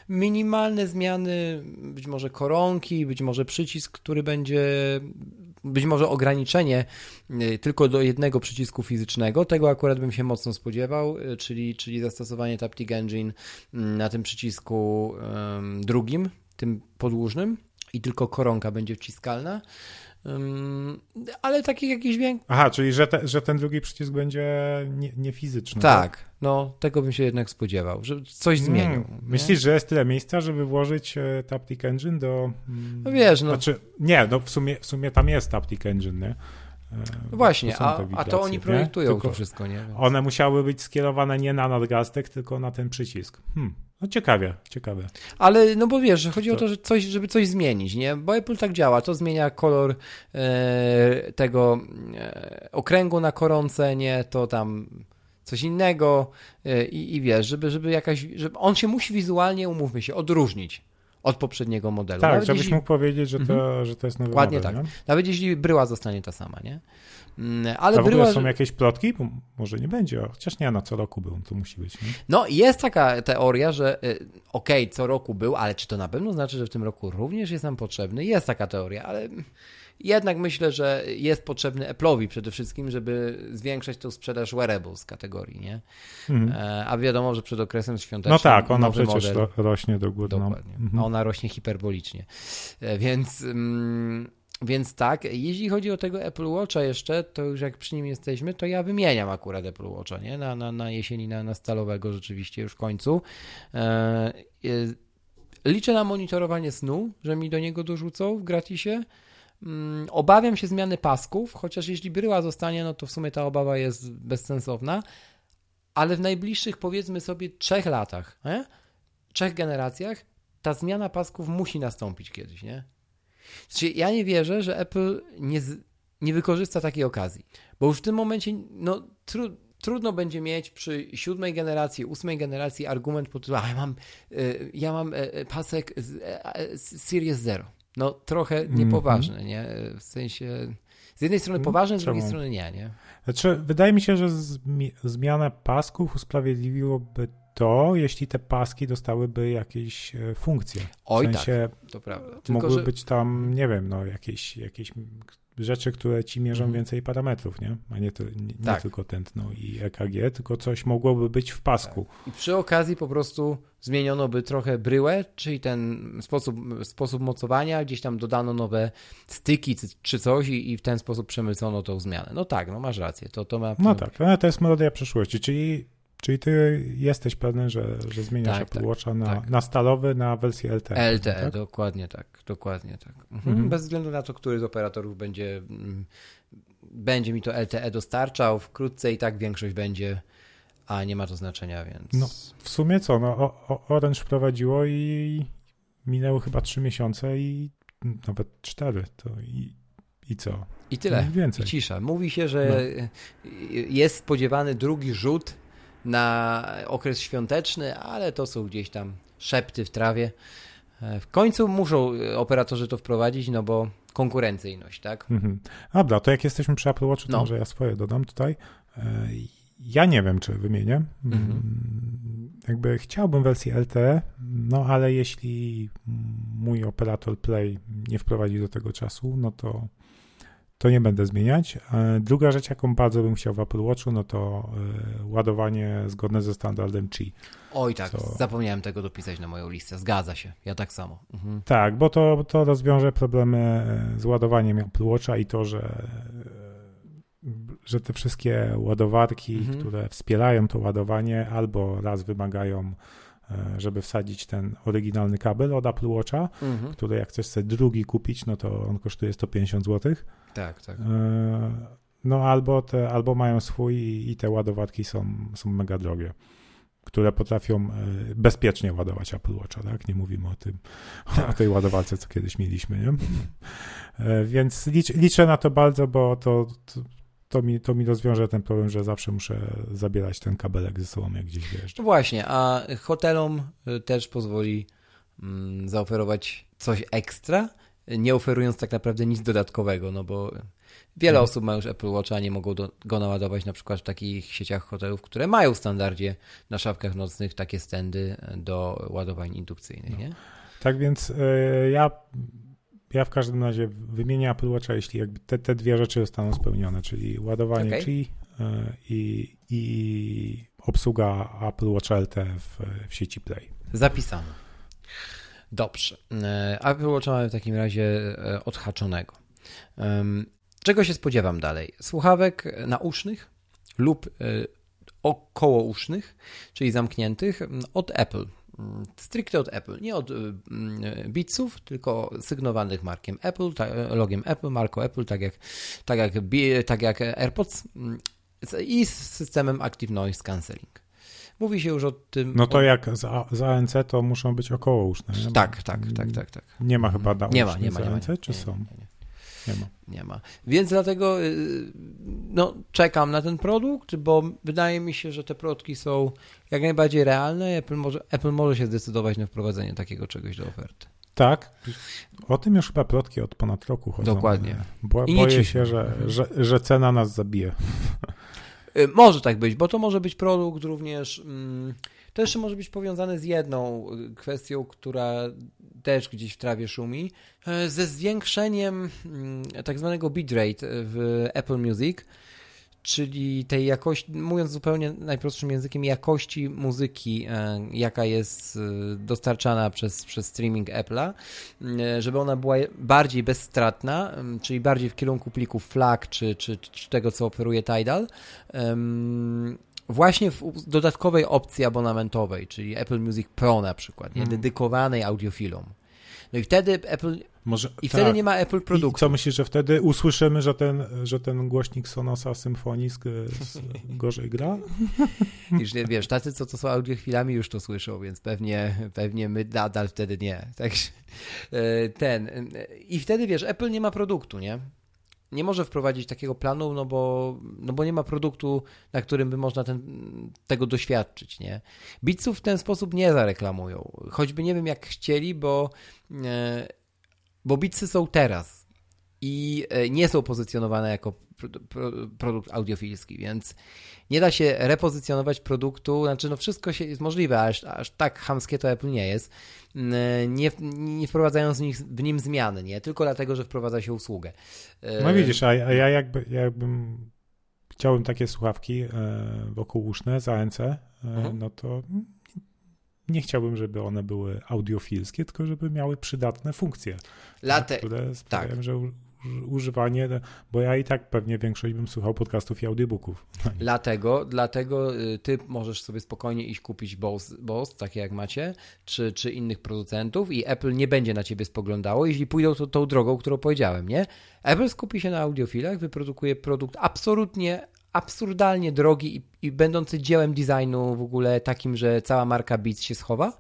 minimalne zmiany, być może koronki, być może przycisk, który będzie, być może ograniczenie y, tylko do jednego przycisku fizycznego. Tego akurat bym się mocno spodziewał, y, czyli, czyli zastosowanie Taptic Engine mm, na tym przycisku drugim, tym podłużnym i tylko koronka będzie wciskalna. Ym, ale takich jakichś większych Aha, czyli że, te, że ten drugi przycisk będzie nie, nie fizyczny. Tak, no tego bym się jednak spodziewał, że coś zmienił. Mm, nie? Myślisz, że jest tyle miejsca, żeby włożyć e, Taptic Engine do... mm, No wiesz, no- Znaczy, nie, no w sumie, w sumie tam jest Taptic Engine, nie? E, No właśnie, a, te a to wibracje, oni nie? projektują Tylko to wszystko, nie? One musiały być skierowane nie na nadgarstek, tylko na ten przycisk. Hmm. No ciekawie, ciekawe. Ale no bo wiesz, chodzi o To- to, że coś, żeby coś zmienić, nie? Bo Apple tak działa, to zmienia kolor e, tego e, okręgu na koronce, nie? To tam coś innego e, i, i wiesz, żeby, żeby jakaś, żeby on się musi wizualnie, umówmy się, odróżnić od poprzedniego modelu. Tak, Nawet żebyś jeśli- mógł powiedzieć, że to, że to jest nowy Dokładnie model, tak. nie? Nawet jeśli bryła zostanie ta sama, nie? Mm, A Ale w ogóle bryła... są jakieś plotki? Bo może nie będzie, chociaż nie, no co roku był, to musi być. Nie? No, jest taka teoria, że y, okej, co roku był, ale czy to na pewno znaczy, że w tym roku również jest nam potrzebny? Jest taka teoria, ale jednak myślę, że jest potrzebny Apple'owi przede wszystkim, żeby zwiększać tą sprzedaż wearables kategorii, nie? Mhm. E, A wiadomo, że przed okresem świątecznym No tak, ona przecież model, ro, rośnie do góry. No. Dokładnie. Mhm. A ona rośnie hiperbolicznie. E, Więc, mm, więc tak, jeśli chodzi o tego Apple Watcha jeszcze, to już jak przy nim jesteśmy, to ja wymieniam akurat Apple Watcha, nie? Na, na, na jesieni, na, na stalowego rzeczywiście już w końcu. E, e, liczę na monitorowanie snu, że mi do niego dorzucą w gratisie. Mm, Obawiam się zmiany pasków, chociaż jeśli bryła zostanie, no to w sumie ta obawa jest bezsensowna, ale w najbliższych powiedzmy sobie trzech latach, nie? trzech generacjach ta zmiana pasków musi nastąpić kiedyś, nie? Znaczy, ja nie wierzę, że Apple nie, nie wykorzysta takiej okazji, bo już w tym momencie no, tru, trudno będzie mieć przy siódmej generacji, ósmej generacji argument pod tytułem, ja mam, y, ja mam y, pasek z, z Series Zero. No trochę Mhm. niepoważne, nie? W sensie z jednej strony poważne, z drugiej strony nie, nie? Znaczy, wydaje mi się, że zmi- zmiana pasków usprawiedliwiłoby to, jeśli te paski dostałyby jakieś e, funkcje. Oj w tak, sensie to prawda. Tylko, mogły że... być tam, nie wiem, no jakieś, jakieś rzeczy, które ci mierzą Mhm. więcej parametrów, nie? A nie, to, nie, nie Tak. tylko tętno i EKG, tylko coś mogłoby być w pasku. I przy okazji po prostu zmieniono by trochę bryłę, czyli ten sposób, sposób mocowania, gdzieś tam dodano nowe styki czy- coś i, i w ten sposób przemycono tą zmianę. No tak, no masz rację, to, to ma... No tak, ale to jest melodia przyszłości, czyli, czyli ty jesteś pewny, że, że zmieniasz Tak, Apple tak, Watcha na, tak. na stalowy, na wersję LTE. LTE, tak? dokładnie tak, dokładnie tak. Mhm. Mhm. Bez względu na to, który z operatorów będzie, mm, będzie mi to LTE dostarczał, wkrótce i tak większość będzie, a nie ma to znaczenia, więc... No. W sumie co, no o, o, Orange wprowadziło i minęły chyba trzy miesiące i nawet cztery. To i, i co? I tyle. Nic więcej. I cisza. Mówi się, że no. jest spodziewany drugi rzut na okres świąteczny, ale to są gdzieś tam szepty w trawie. E, w końcu muszą operatorzy to wprowadzić, no bo konkurencyjność, tak? Mhm. Dobra, to jak jesteśmy przy Apple Watch, to no. może ja swoje dodam tutaj. E, ja nie wiem, czy wymienię. Mhm. Mm, jakby chciałbym wersję LTE, no ale jeśli mój operator Play nie wprowadzi do tego czasu, no to to nie będę zmieniać. E, druga rzecz, jaką bardzo bym chciał w Apple Watchu, no to e, ładowanie zgodne ze standardem Qi. Oj tak, co... zapomniałem tego dopisać na moją listę. Zgadza się, ja tak samo. Mhm. Tak, bo to, to rozwiąże problemy e, z ładowaniem Apple Watcha i to, że że te wszystkie ładowarki, mhm. które wspierają to ładowanie, albo raz wymagają żeby wsadzić ten oryginalny kabel od Apple Watcha, mhm. który jak chcesz sobie drugi kupić, no to on kosztuje 150 zł. Tak, tak. E, no albo, te, albo mają swój i te ładowarki są, są mega drogie które potrafią e, bezpiecznie ładować Apple Watcha, tak? Nie mówimy o tym, tak. o tej ładowarce, co kiedyś mieliśmy, nie? Więc licz, liczę na to bardzo, bo to, to, to mi, to mi rozwiąże ten problem, że zawsze muszę zabierać ten kabelek ze sobą, jak gdzieś wjeżdżam. No właśnie, a hotelom też pozwoli mm, zaoferować coś ekstra, nie oferując tak naprawdę nic dodatkowego, no bo wiele mhm. osób ma już Apple Watcha, a nie mogą do, go naładować na przykład w takich sieciach hotelów, które mają w standardzie na szafkach nocnych takie stędy do ładowań indukcyjnych, no. nie? Tak więc y, ja ja w każdym razie wymienię Apple Watcha, jeśli jakby te, te dwie rzeczy zostaną spełnione, czyli ładowanie okay. Qi e, i, i obsługa Apple Watch LT w, w sieci Play. Zapisano. Dobrze. E, Apple Watcha mamy w takim razie e, odhaczonego. Czego się spodziewam dalej? Słuchawek nausznych lub okołousznych, czyli zamkniętych od Apple. Stricte od Apple, nie od Beatsów, tylko sygnowanych markiem Apple, logiem Apple, marką Apple, tak jak, tak jak, tak jak AirPods i z systemem Active Noise Cancelling. Mówi się już o tym. No to jak za, za ANC to muszą być około uszne. Tak, tak, tak, tak, tak. Nie ma chyba da nie ma, nie ma, nie ma, ANC, czy nie, są? Nie, nie. Nie ma. Nie ma. Więc dlatego y, no, czekam na ten produkt, bo wydaje mi się, że te produktki są jak najbardziej realne. Apple może, Apple może się zdecydować na wprowadzenie takiego czegoś do oferty. Tak. O tym już chyba plotki od ponad roku chodzą. Dokładnie. Bo, boję się, że, że, że cena nas zabije. Y, może tak być, bo to może być produkt również. Mm, to jeszcze może być powiązane z jedną y, kwestią, która też gdzieś w trawie szumi, e, ze zwiększeniem mm, tak zwanego bitrate w Apple Music, czyli tej jakości, mówiąc zupełnie najprostszym językiem, jakości muzyki, e, jaka jest e, dostarczana przez, przez streaming Apple'a, żeby ona była bardziej bezstratna, czyli bardziej w kierunku plików FLAC czy, czy, czy tego, co oferuje Tidal właśnie w dodatkowej opcji abonamentowej, czyli Apple Music Pro na przykład, nie? Mm. dedykowanej audiofilom. No i wtedy Apple. Może, I wtedy tak. nie ma Apple produktu. I co myślisz, że wtedy usłyszymy, że ten, że ten głośnik Sonosa Symfonisk gorzej gra? [laughs] Już nie, wiesz, tacy, co to są audiofilami, już to słyszą, więc pewnie, pewnie my nadal wtedy nie. [laughs] Także e, ten. I wtedy wiesz, Apple nie ma produktu, nie? nie może wprowadzić takiego planu, no bo, no bo nie ma produktu, na którym by można ten, tego doświadczyć, nie? Beatsów w ten sposób nie zareklamują, choćby nie wiem jak chcieli, bo, e, bo Beatsy są teraz i e, nie są pozycjonowane jako produkt audiofilski, więc nie da się repozycjonować produktu, znaczy no wszystko się jest możliwe, aż, aż tak hamskie to Apple nie jest, nie, nie wprowadzając w, nich, w nim zmiany, nie? Tylko dlatego, że wprowadza się usługę. No widzisz, a, a ja jakby, jakbym chciałbym takie słuchawki e, wokółuszne z ANC, e, mhm. no to nie chciałbym, żeby one były audiofilskie, tylko żeby miały przydatne funkcje, Late... które sprawiają, tak. że używanie, bo ja i tak pewnie większość bym słuchał podcastów i audiobooków. [laughs] Dlatego, dlatego y, ty możesz sobie spokojnie iść kupić Bose, Bose takie jak macie, czy, czy innych producentów i Apple nie będzie na ciebie spoglądało, jeśli pójdą to, tą drogą, którą powiedziałem, nie? Apple skupi się na audiofilach, wyprodukuje produkt absolutnie absurdalnie drogi i, i będący dziełem designu w ogóle takim, że cała marka Beats się schowa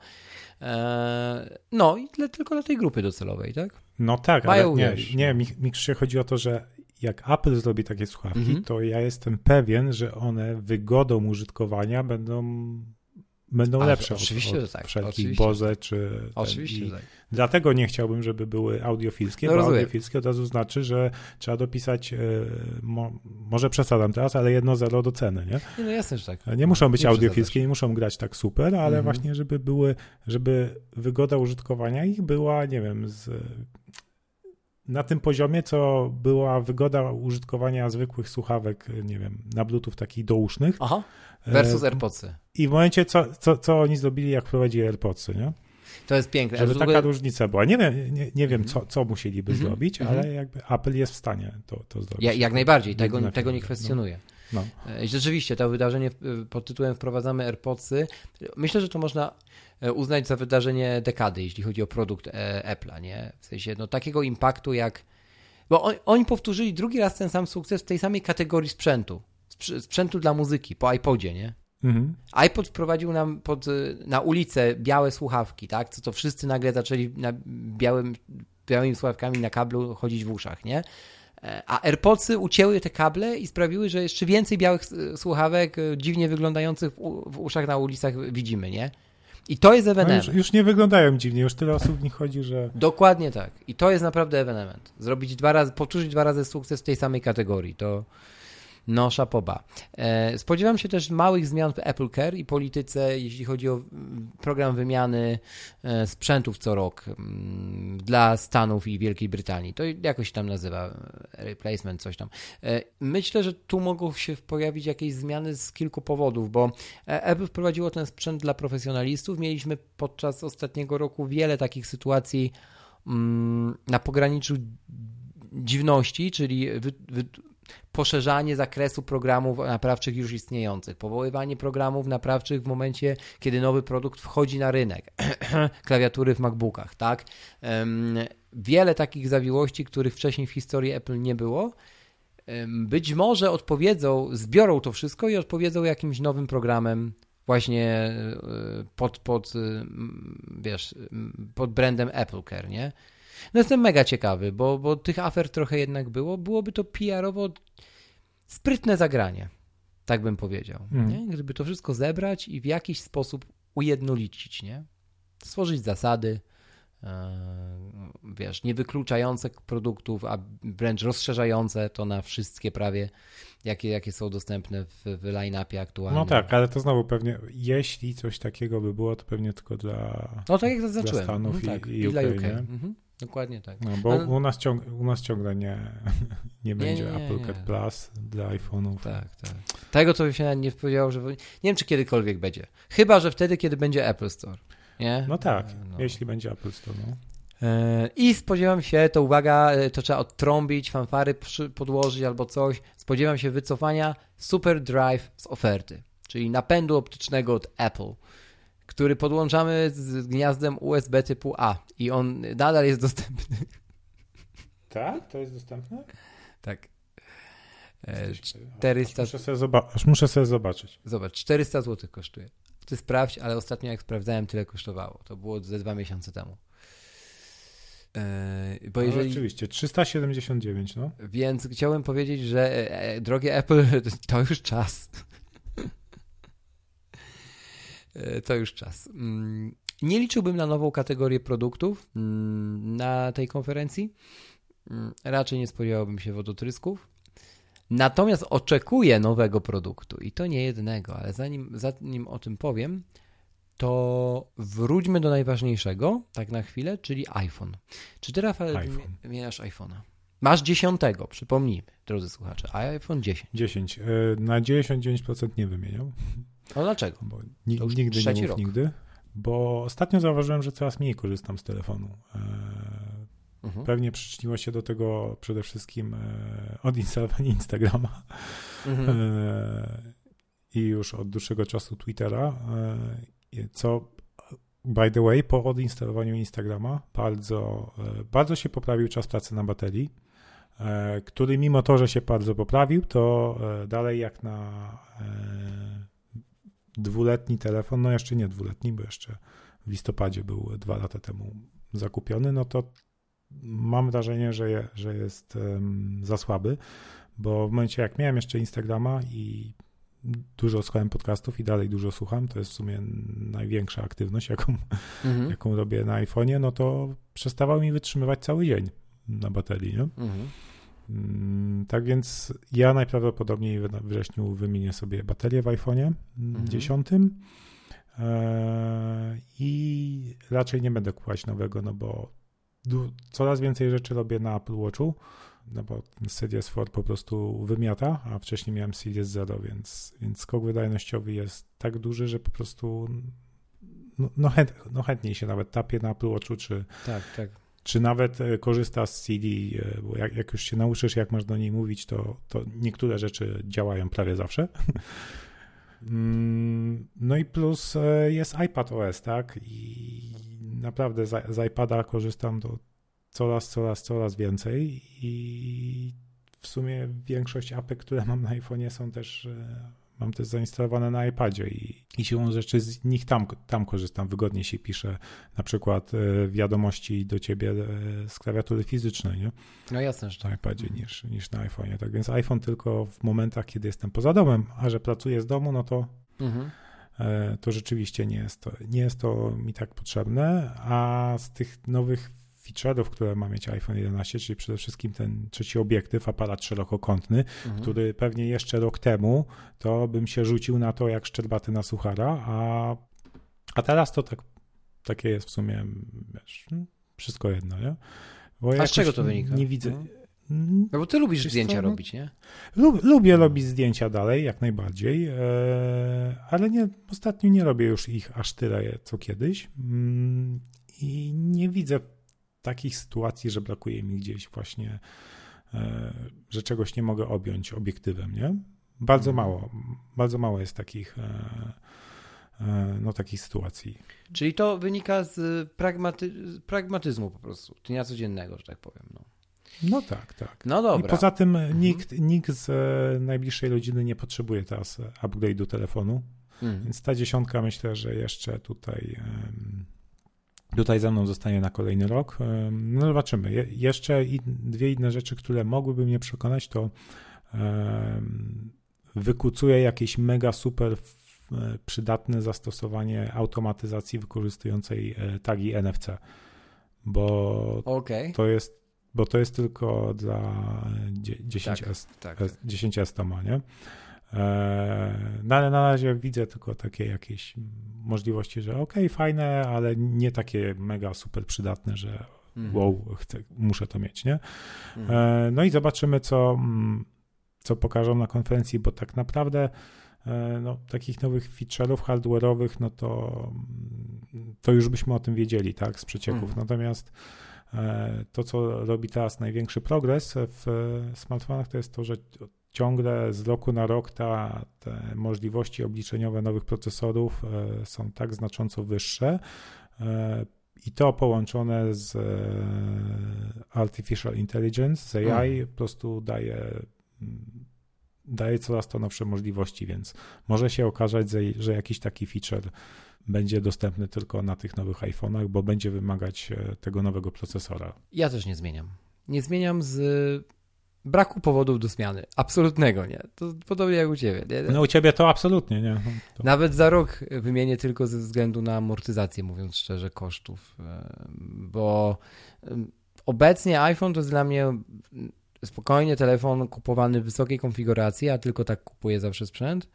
E, no i tyle, tylko dla tej grupy docelowej, tak? No tak, Mają, ale nie, wiesz, nie mi, chodzi o to, że jak Apple zrobi takie słuchawki, Mhm. to ja jestem pewien, że one wygodą użytkowania będą, będą Ale lepsze oczywiście, od, że tak, od wszelkich oczywiście, Boze czy ten. Oczywiście, I tak. Dlatego nie chciałbym, żeby były audiofilskie, No bo rozumiem. audiofilskie od razu znaczy, że trzeba dopisać, e, mo, może przesadzam teraz, ale jedno zero do ceny, nie? Nie, no jasne, że tak. Nie muszą być Nie audiofilskie, nie muszą grać tak super, ale Mhm. właśnie, żeby były, żeby wygoda użytkowania ich była, nie wiem, z, na tym poziomie, co była wygoda użytkowania zwykłych słuchawek, nie wiem, na Bluetooth takich dousznych. Aha, versus E, AirPodsy. I w momencie, co, co, co oni zrobili, jak wprowadzili AirPodsy, nie? To jest piękne. Żeby taka różnica była. Nie wiem, nie, nie wiem co, co musieliby Mhm. zrobić, Mhm. ale jakby Apple jest w stanie to, to zrobić. Ja, jak najbardziej, tego, Jedyna tego nie chwila, kwestionuję. No. I Rzeczywiście, to wydarzenie pod tytułem Wprowadzamy AirPodsy, myślę, że to można uznać za wydarzenie dekady, jeśli chodzi o produkt e, Apple'a, nie? W sensie, no takiego impaktu jak... Bo on, oni powtórzyli drugi raz ten sam sukces w tej samej kategorii sprzętu. Sprz- Sprzętu dla muzyki, po iPodzie, nie? Mhm. iPod wprowadził nam pod, y, na ulicę białe słuchawki, tak? Co to wszyscy nagle zaczęli na białym, białymi słuchawkami na kablu chodzić w uszach, nie? E, A AirPodsy ucięły te kable i sprawiły, że jeszcze więcej białych słuchawek dziwnie wyglądających w uszach na ulicach widzimy, nie? I to jest No ewenement. już, już nie wyglądają dziwnie, już tyle osób w nich chodzi, że Dokładnie tak. I to jest naprawdę ewenement. Zrobić dwa razy, powtórzyć dwa razy sukces w tej samej kategorii. To no szapoba. E, spodziewam się też małych zmian w Apple Care i polityce, jeśli chodzi o mm, program wymiany e, sprzętów co rok mm, dla Stanów i Wielkiej Brytanii. To jakoś tam nazywa, e, replacement, coś tam. Myślę, że tu mogą się pojawić jakieś zmiany z kilku powodów, bo Apple wprowadziło ten sprzęt dla profesjonalistów. Mieliśmy podczas ostatniego roku wiele takich sytuacji mm, na pograniczu dziwności, czyli poszerzanie zakresu programów naprawczych już istniejących, powoływanie programów naprawczych w momencie, kiedy nowy produkt wchodzi na rynek, [clears throat] klawiatury w MacBookach, tak? Wiele takich zawiłości, których wcześniej w historii Apple nie było. Być może odpowiedzą, zbiorą to wszystko i odpowiedzą jakimś nowym programem właśnie e, pod, pod, wiesz, pod brandem Apple Care, nie? No jestem mega ciekawy, bo, bo tych afer trochę jednak było. Byłoby to PR-owo sprytne zagranie, tak bym powiedział. Mhm. Nie? Gdyby to wszystko zebrać i w jakiś sposób ujednolicić, nie? Stworzyć zasady, e, wiesz, nie wykluczające produktów, a wręcz rozszerzające to na wszystkie prawie, jakie, jakie są dostępne w, w line-upie aktualnie. No tak, ale to znowu pewnie, jeśli coś takiego by było, to pewnie tylko dla. No tak jak zaznaczyłem. Stanów i- tak. i I dla UK? Mhm. Dokładnie tak. No, bo Ale- u, nas ciąg, u nas ciągle nie, [laughs] nie będzie nie, Apple nie. Cat Plus dla iPhone'ów. Tak, tak. Tego to by się nie powiedziało, że. Nie wiem, czy kiedykolwiek będzie. Chyba, że wtedy, kiedy będzie Apple Store. Nie? No tak, No. jeśli będzie Apple Store. No. E, I spodziewam się, to uwaga, e, to trzeba odtrąbić, fanfary podłożyć albo coś. Spodziewam się wycofania Super Drive z oferty, czyli napędu optycznego od Apple, który podłączamy z gniazdem USB typu A i on nadal jest dostępny. [laughs] Tak? To jest dostępne? Tak. E, Aż 400 muszę, sobie zoba- aż muszę sobie zobaczyć. Zobacz, 400 zł kosztuje. Ty sprawdź, ale ostatnio jak sprawdzałem, tyle kosztowało. To było ze dwa miesiące temu. Eee, bo No, jeżeli, Oczywiście, 379, no. więc chciałem powiedzieć, że e, drogie Apple, [laughs] to już czas. E, to już czas. Mm, Nie liczyłbym na nową kategorię produktów mm, na tej konferencji. Mm, Raczej nie spodziewałbym się wodotrysków. Natomiast oczekuję nowego produktu i to nie jednego, ale zanim, zanim o tym powiem, to wróćmy do najważniejszego, tak na chwilę, czyli iPhone. Czy ty, Rafał, iPhone. mi- wymieniasz iPhone'a? Masz dziesiątego, przypomnijmy, drodzy słuchacze, a iPhone 10. 10. Y, Na 99% nie wymieniał, No dlaczego? bo ni- nigdy nie mów rok. nigdy. Bo ostatnio zauważyłem, że coraz mniej korzystam z telefonu. E, Mhm. Pewnie przyczyniło się do tego przede wszystkim e, odinstalowanie Instagrama Mhm. e, i już od dłuższego czasu Twittera, co by the way, po odinstalowaniu Instagrama bardzo, bardzo się poprawił czas pracy na baterii, który mimo to, że się bardzo poprawił, to dalej jak na dwuletni telefon, no jeszcze nie dwuletni, bo jeszcze w listopadzie był dwa lata temu zakupiony, no to mam wrażenie, że, je, że jest um, za słaby, bo w momencie jak miałem jeszcze Instagrama i dużo słuchałem podcastów i dalej dużo słucham, to jest w sumie największa aktywność, jaką, mhm. jaką robię na iPhone'ie, no to przestawał mi wytrzymywać cały dzień na baterii, nie? Mhm. Mm, tak więc ja najprawdopodobniej w wrześniu wymienię sobie baterię w iPhone'ie mhm. 10 e, i raczej nie będę kupować nowego, no bo coraz więcej rzeczy robię na Apple Watchu, no bo Series 4 po prostu wymiata, a wcześniej miałem Series 0, więc, więc skok wydajnościowy jest tak duży, że po prostu no, no, chęt, no chętniej się nawet tapie na Apple Watchu, czy, tak, tak. Czy nawet e, korzysta z CD, e, bo jak, jak już się nauczysz, jak masz do niej mówić, to, to niektóre rzeczy działają prawie zawsze. [laughs] Mm, no i plus e, jest iPad OS, tak? I naprawdę z, z iPada korzystam do coraz, coraz, coraz więcej i w sumie większość apek, które mam na iPhone'ie są też, mam też zainstalowane na iPadzie i, i siłą rzeczy z nich tam, tam korzystam, wygodnie się pisze na przykład e, wiadomości do ciebie e, z klawiatury fizycznej, nie? No jasne, że Na tak. iPadzie niż, niż na iPhone'ie, tak więc iPhone tylko w momentach, kiedy jestem poza domem, a że pracuję z domu, no to mhm to rzeczywiście nie jest to, nie jest to mi tak potrzebne, a z tych nowych feature'ów, które ma mieć iPhone 11, czyli przede wszystkim ten trzeci obiektyw, aparat szerokokątny, mhm. który pewnie jeszcze rok temu to bym się rzucił na to jak szczerbaty na suchara, a, a teraz to tak, takie jest w sumie, wiesz, wszystko jedno, nie? A z czego to wynika? Nie widzę. No. No bo ty lubisz Wiesz zdjęcia co, no? robić, nie? Lub, lubię robić zdjęcia dalej, jak najbardziej, e, ale nie, ostatnio nie robię już ich aż tyle, co kiedyś mm, i nie widzę takich sytuacji, że brakuje mi gdzieś właśnie, e, że czegoś nie mogę objąć obiektywem, nie? Bardzo mhm. mało, bardzo mało jest takich, e, e, no, takich sytuacji. Czyli to wynika z pragmaty, pragmatyzmu po prostu, dnia codziennego, że tak powiem. No. No tak, tak. No dobra. I poza tym mhm. nikt, nikt z najbliższej rodziny nie potrzebuje teraz upgrade'u telefonu, mhm. więc ta dziesiątka myślę, że jeszcze tutaj tutaj ze mną zostanie na kolejny rok. No zobaczymy. Je, jeszcze dwie inne rzeczy, które mogłyby mnie przekonać, to wykucuje jakieś mega super e, przydatne zastosowanie automatyzacji wykorzystującej e, tagi NFC, bo okay. to jest bo to jest tylko dla 10S, tak, tak. 10S to ma, nie? E, no ale na razie widzę tylko takie jakieś możliwości, że ok, fajne, ale nie takie mega super przydatne, że mhm. wow, chcę, muszę to mieć, nie? Mhm. E, no i zobaczymy, co, co pokażą na konferencji, bo tak naprawdę e, no, takich nowych feature'ów hardware'owych, no to, to już byśmy o tym wiedzieli, tak, z przecieków. Mhm. Natomiast to, co robi teraz największy progres w smartfonach, to jest to, że ciągle z roku na rok ta, te możliwości obliczeniowe nowych procesorów e, są tak znacząco wyższe. E, I to połączone z e, Artificial Intelligence, z AI, mm. po prostu daje, daje coraz to nowsze możliwości, więc może się okazać, że jakiś taki feature będzie dostępny tylko na tych nowych iPhone'ach, bo będzie wymagać tego nowego procesora. Ja też nie zmieniam. Nie zmieniam z braku powodów do zmiany. Absolutnego, nie? To podobnie jak u ciebie. Nie? No u ciebie to absolutnie, nie? To... Nawet za rok wymienię tylko ze względu na amortyzację, mówiąc szczerze, kosztów. E, bo obecnie iPhone to jest dla mnie spokojnie telefon kupowany w wysokiej konfiguracji, a tylko tak kupuję zawsze sprzęt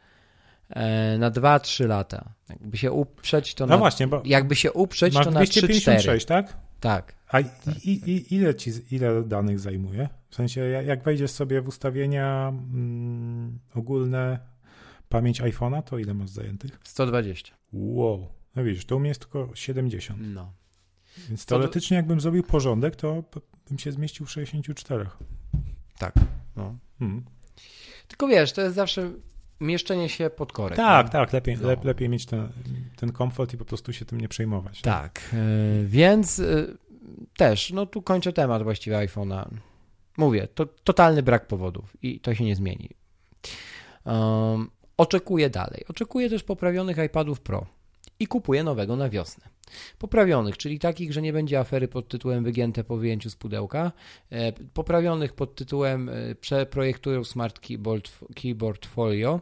e, na 2-3 lata. Jakby się uprzeć, to no na, właśnie, bo jakby się uprzeć, to na 3-4. tak? Tak. A i, i, i, ile, ci, ile danych zajmuje? W sensie, jak wejdziesz sobie w ustawienia mm, ogólne pamięć iPhone'a, to ile masz zajętych? 120. Wow. No widzisz, to u mnie jest tylko 70. No. Więc teoretycznie, jakbym zrobił porządek, to bym się zmieścił w 64. Tak. No. Hmm. Tylko wiesz, to jest zawsze mieszczenie się pod korek. Tak, tak, lepiej, no. lepiej mieć ten, ten komfort i po prostu się tym nie przejmować. Tak, yy, więc yy, też, no tu kończę temat właściwie iPhone'a. Mówię, to totalny brak powodów i to się nie zmieni. Um, oczekuję dalej. Oczekuję też poprawionych iPadów Pro i kupuję nowego na wiosnę. Poprawionych, czyli takich, że nie będzie afery pod tytułem wygięte po wyjęciu z pudełka. E, poprawionych pod tytułem e, przeprojektują Smart Keyboard, Keyboard Folio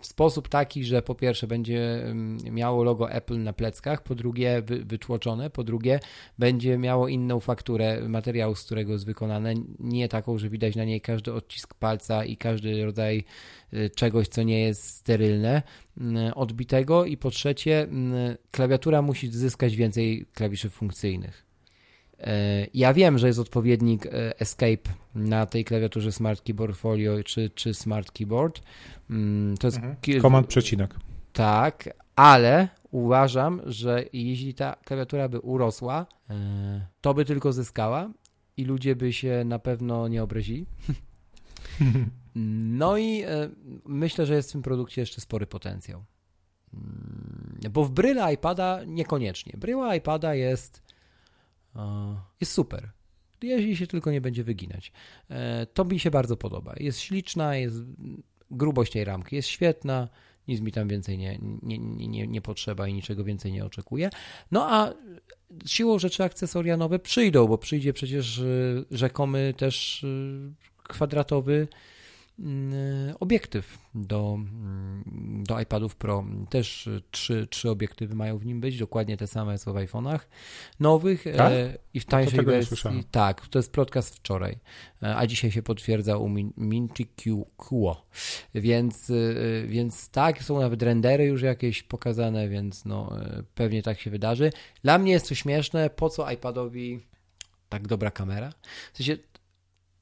w sposób taki, że po pierwsze będzie mm, miało logo Apple na pleckach, po drugie wy, wytłoczone, po drugie będzie miało inną fakturę materiału, z którego jest wykonane, nie taką, że widać na niej każdy odcisk palca i każdy rodzaj y, czegoś, co nie jest sterylne, mm, odbitego i po trzecie mm, klawiatura musi zyskać więcej klawiszy funkcyjnych. E, ja wiem, że jest odpowiednik e, Escape na tej klawiaturze Smart Keyboard Folio czy, czy Smart Keyboard. Mm, to jest mhm. Komand przecinek. Tak, ale uważam, że jeśli ta klawiatura by urosła, e, to by tylko zyskała i ludzie by się na pewno nie obrazili. [laughs] No i myślę, że jest w tym produkcie jeszcze spory potencjał. Mm, bo w bryle iPada niekoniecznie. Bryła iPada jest jest super. Jeśli się tylko nie będzie wyginać. E, to mi się bardzo podoba. Jest śliczna, jest grubość tej ramki jest świetna, nic mi tam więcej nie, nie, nie, nie potrzeba i niczego więcej nie oczekuję. No a siłą rzeczy akcesoria nowe przyjdą, bo przyjdzie przecież e, rzekomy też e, kwadratowy obiektyw do, mm, do iPadów Pro. Też trzy, trzy obiektywy mają w nim być, dokładnie te same co w iPhone'ach nowych tak? e, i w tańszej wersji. Tak, to jest podcast wczoraj, e, a dzisiaj się potwierdza u Minty Quo. Więc, e, więc tak, są nawet rendery już jakieś pokazane, więc no, pewnie tak się wydarzy. Dla mnie jest to śmieszne, po co iPadowi tak dobra kamera? W sensie,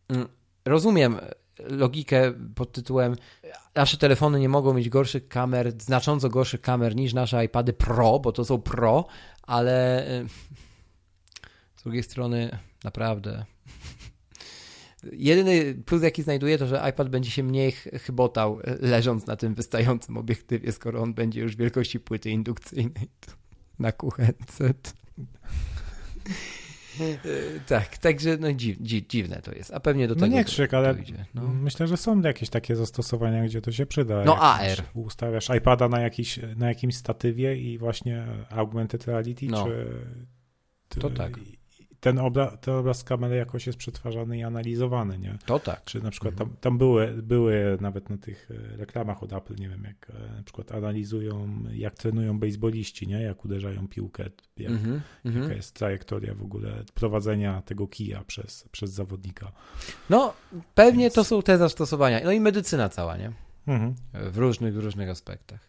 mm, rozumiem logikę pod tytułem nasze telefony nie mogą mieć gorszych kamer, znacząco gorszych kamer niż nasze iPady Pro, bo to są Pro, ale y, z drugiej strony naprawdę Jedyny plus, jaki znajduję, to że iPad będzie się mniej chybotał leżąc na tym wystającym obiektywie, skoro on będzie już wielkości płyty indukcyjnej na kuchence. E, tak, także no dziw, dziw, dziwne to jest, a pewnie do no tego nie krzyk, ale no. myślę, że są jakieś takie zastosowania, gdzie to się przyda. No AR. Ustawiasz iPada na, jakiś, na jakimś statywie i właśnie augmented reality, no. czy... To tak ten, obra, ten obraz kamery jakoś jest przetwarzany i analizowany, nie? To tak. Czy na przykład tam, tam były, były nawet na tych e, reklamach od Apple, nie wiem, jak e, na przykład analizują, jak trenują baseballiści, nie? Jak uderzają piłkę, jak, mm -hmm. jaka jest trajektoria w ogóle prowadzenia tego kija przez, przez zawodnika. No, pewnie Więc... to są te zastosowania. No i medycyna cała, nie? W różnych, w różnych aspektach.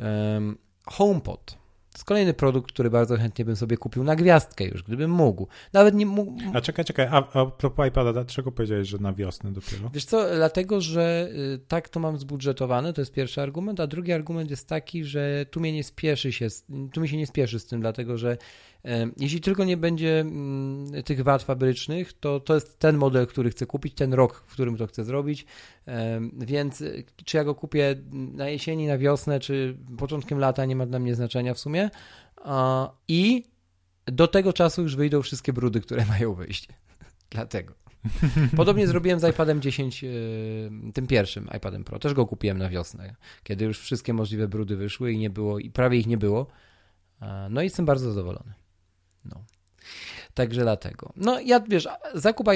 Um, HomePod to jest kolejny produkt, który bardzo chętnie bym sobie kupił na gwiazdkę już, gdybym mógł. Nawet nie mógł. A czekaj, czekaj, a, a propos iPada, dlaczego powiedziałeś, że na wiosnę dopiero? Wiesz co, dlatego, że y, tak to mam zbudżetowane, to jest pierwszy argument, a drugi argument jest taki, że tu mnie nie spieszy się, tu mi się nie spieszy z tym, dlatego, że jeśli tylko nie będzie mm, tych wad fabrycznych, to to jest ten model, który chcę kupić, ten rok, w którym to chcę zrobić. Więc y, czy ja go kupię na jesieni, na wiosnę, czy początkiem lata, nie ma dla mnie znaczenia w sumie. I do tego czasu już wyjdą wszystkie brudy, które [laughs] mają wyjść. Dlatego. Podobnie [laughs] zrobiłem z iPadem 10, y, tym pierwszym iPadem Pro. Też go kupiłem na wiosnę, kiedy już wszystkie możliwe brudy wyszły i nie było, i prawie ich nie było. No i jestem bardzo zadowolony. No. Także dlatego. No ja, wiesz, zakup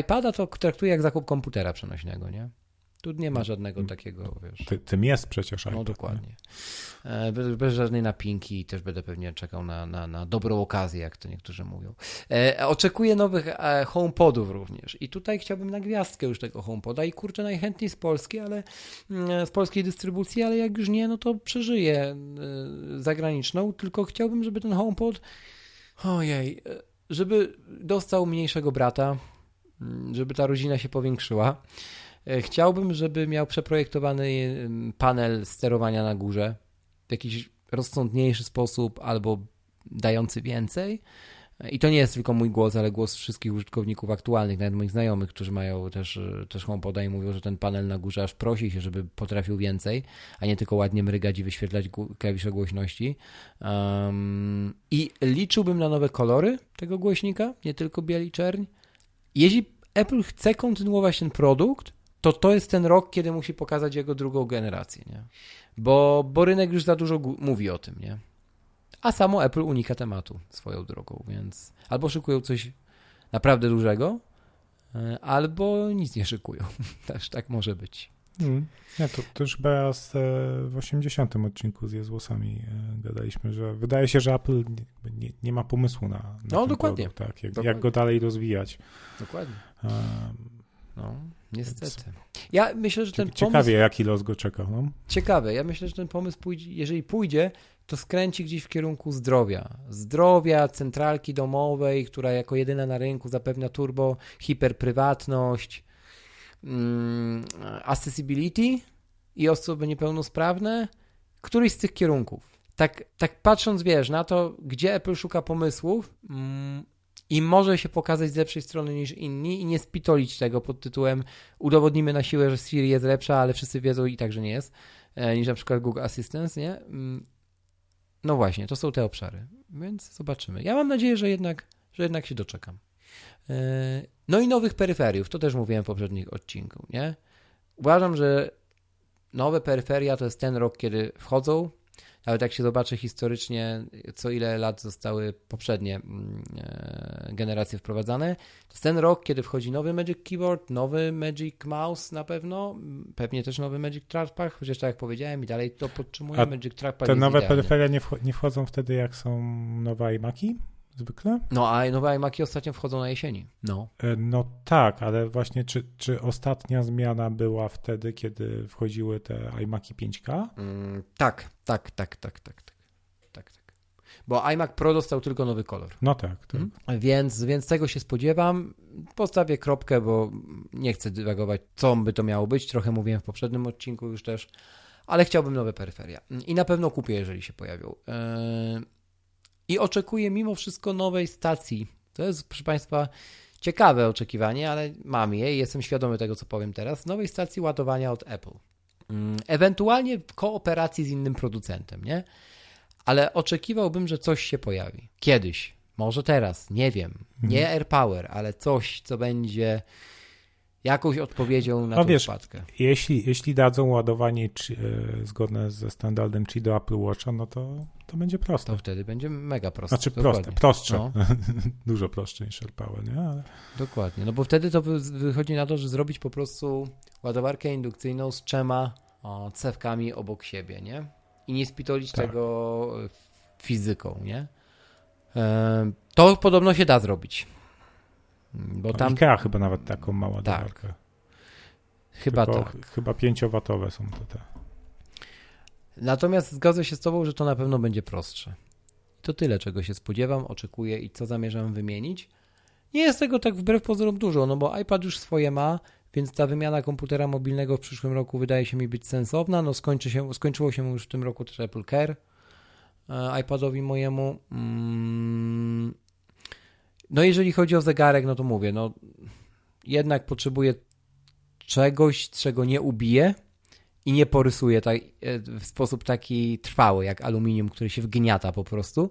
iPada to traktuję jak zakup komputera przenośnego, nie? Tu nie ma no, żadnego mm. takiego, wiesz. Ty, tym jest przecież iPad. No dokładnie. E, bez, bez, żadnej napinki i też będę pewnie czekał na, na, na dobrą okazję, jak to niektórzy mówią. E, oczekuję nowych e, HomePodów również i tutaj chciałbym na gwiazdkę już tego HomePoda i kurczę najchętniej z Polski, ale mm, z polskiej dystrybucji, ale jak już nie, no to przeżyję e, zagraniczną, tylko chciałbym, żeby ten HomePod ojej, e, żeby dostał mniejszego brata, mm, żeby ta rodzina się powiększyła. E, chciałbym, żeby miał przeprojektowany panel sterowania na górze w jakiś rozsądniejszy sposób albo dający więcej. I to nie jest tylko mój głos, ale głos wszystkich użytkowników aktualnych, nawet moich znajomych, którzy mają też, też HomePoda i mówią, że ten panel na górze aż prosi się, żeby potrafił więcej, a nie tylko ładnie mrygać i wyświetlać klawisze głośności. Um, I liczyłbym na nowe kolory tego głośnika, nie tylko bieli czerń. Jeśli Apple chce kontynuować ten produkt, to to jest ten rok, kiedy musi pokazać jego drugą generację, nie? Bo, bo rynek już za dużo mówi o tym, nie? A samo Apple unika tematu swoją drogą, więc albo szykują coś naprawdę dużego, e, albo nic nie szykują. [laughs] Też tak może być. Hmm. To, to już chyba z, e, w 80 odcinku z Jezłosami e, gadaliśmy, że wydaje się, że Apple nie, nie, nie ma pomysłu na, na No dokładnie. Produkt, tak, jak, dokładnie. jak go dalej rozwijać. Dokładnie. Um, no, niestety. Ja myślę, że ten Ciekawie, pomysł... jaki los go czeka. No? Ciekawe. Ja myślę, że ten pomysł pójdzie, jeżeli pójdzie, to skręci gdzieś w kierunku zdrowia. Zdrowia, centralki domowej, która jako jedyna na rynku zapewnia turbo, hiperprywatność, mm, accessibility i osoby niepełnosprawne. Któryś z tych kierunków. Tak, tak patrząc, wiesz, na to, gdzie Apple szuka pomysłów mm, i może się pokazać z lepszej strony niż inni i nie spitolić tego pod tytułem udowodnimy na siłę, że Siri jest lepsza, ale wszyscy wiedzą i tak, że nie jest, e, niż na przykład Google Assistant, nie? Mm, no właśnie, to są te obszary, więc zobaczymy. Ja mam nadzieję, że jednak, że jednak się doczekam. E, no i nowych peryferiów, to też mówiłem w poprzednim odcinku, nie? Uważam, że nowe peryferia to jest ten rok, kiedy wchodzą, nawet jak się zobaczy historycznie, co ile lat zostały poprzednie e, generacje wprowadzane, to ten rok, kiedy wchodzi nowy Magic Keyboard, nowy Magic Mouse na pewno, pewnie też nowy Magic Trackpad, chociaż tak jak powiedziałem i dalej to podtrzymuję, A Magic Trackpad Te jest nowe idealny. peryferia nie wchodzą wtedy, jak są nowe iMaki? zwykle. No, a nowe iMaki ostatnio wchodzą na jesieni. No, e, no tak, ale właśnie czy, czy ostatnia zmiana była wtedy, kiedy wchodziły te iMaki 5K? Mm, tak, tak, tak, tak, tak, tak. tak, tak. Bo iMac Pro dostał tylko nowy kolor. No tak. tak. Mhm. Więc, więc tego się spodziewam. Postawię kropkę, bo nie chcę dywagować, co by to miało być. Trochę mówiłem w poprzednim odcinku już też ale chciałbym nowe peryferia. I na pewno kupię, jeżeli się pojawią. E, i oczekuję mimo wszystko nowej stacji. To jest, proszę Państwa, ciekawe oczekiwanie, ale mam je i jestem świadomy tego, co powiem teraz. Nowej stacji ładowania od Apple. Yy, Ewentualnie w kooperacji z innym producentem, nie? Ale oczekiwałbym, że coś się pojawi. Kiedyś. Może teraz, nie wiem. Nie AirPower, ale coś, co będzie jakąś odpowiedzią na No wiesz, wpadkę. Jeśli, jeśli dadzą ładowanie czy, e, zgodne ze standardem Qi do Apple Watcha, no to, to będzie proste. To wtedy będzie mega proste. Znaczy Dokładnie. proste, prostsze. No, [laughs] Dużo prostsze niż AirPower, nie? Ale dokładnie. No bo wtedy to wy- wychodzi na to, że zrobić po prostu ładowarkę indukcyjną z trzema o, cewkami obok siebie, nie? I nie spitolić Tak. tego e, fizyką, nie? E, to podobno się da zrobić. Bo tam IKEA chyba nawet taką ma Tak. chyba Tylko tak. ch- Chyba 5-watowe są to te. Natomiast zgodzę się z Tobą, że to na pewno będzie prostsze. To tyle, czego się spodziewam, oczekuję i co zamierzam wymienić. Nie jest tego tak wbrew pozorom dużo, no bo iPad już swoje ma, więc ta wymiana komputera mobilnego w przyszłym roku wydaje się mi być sensowna. No skończy się, skończyło się już w tym roku też Apple Care e, iPadowi mojemu. Mm. No jeżeli chodzi o zegarek, no to mówię, no jednak potrzebuję czegoś, czego nie ubiję i nie porysuje tak, e, w sposób taki trwały, jak aluminium, który się wgniata po prostu,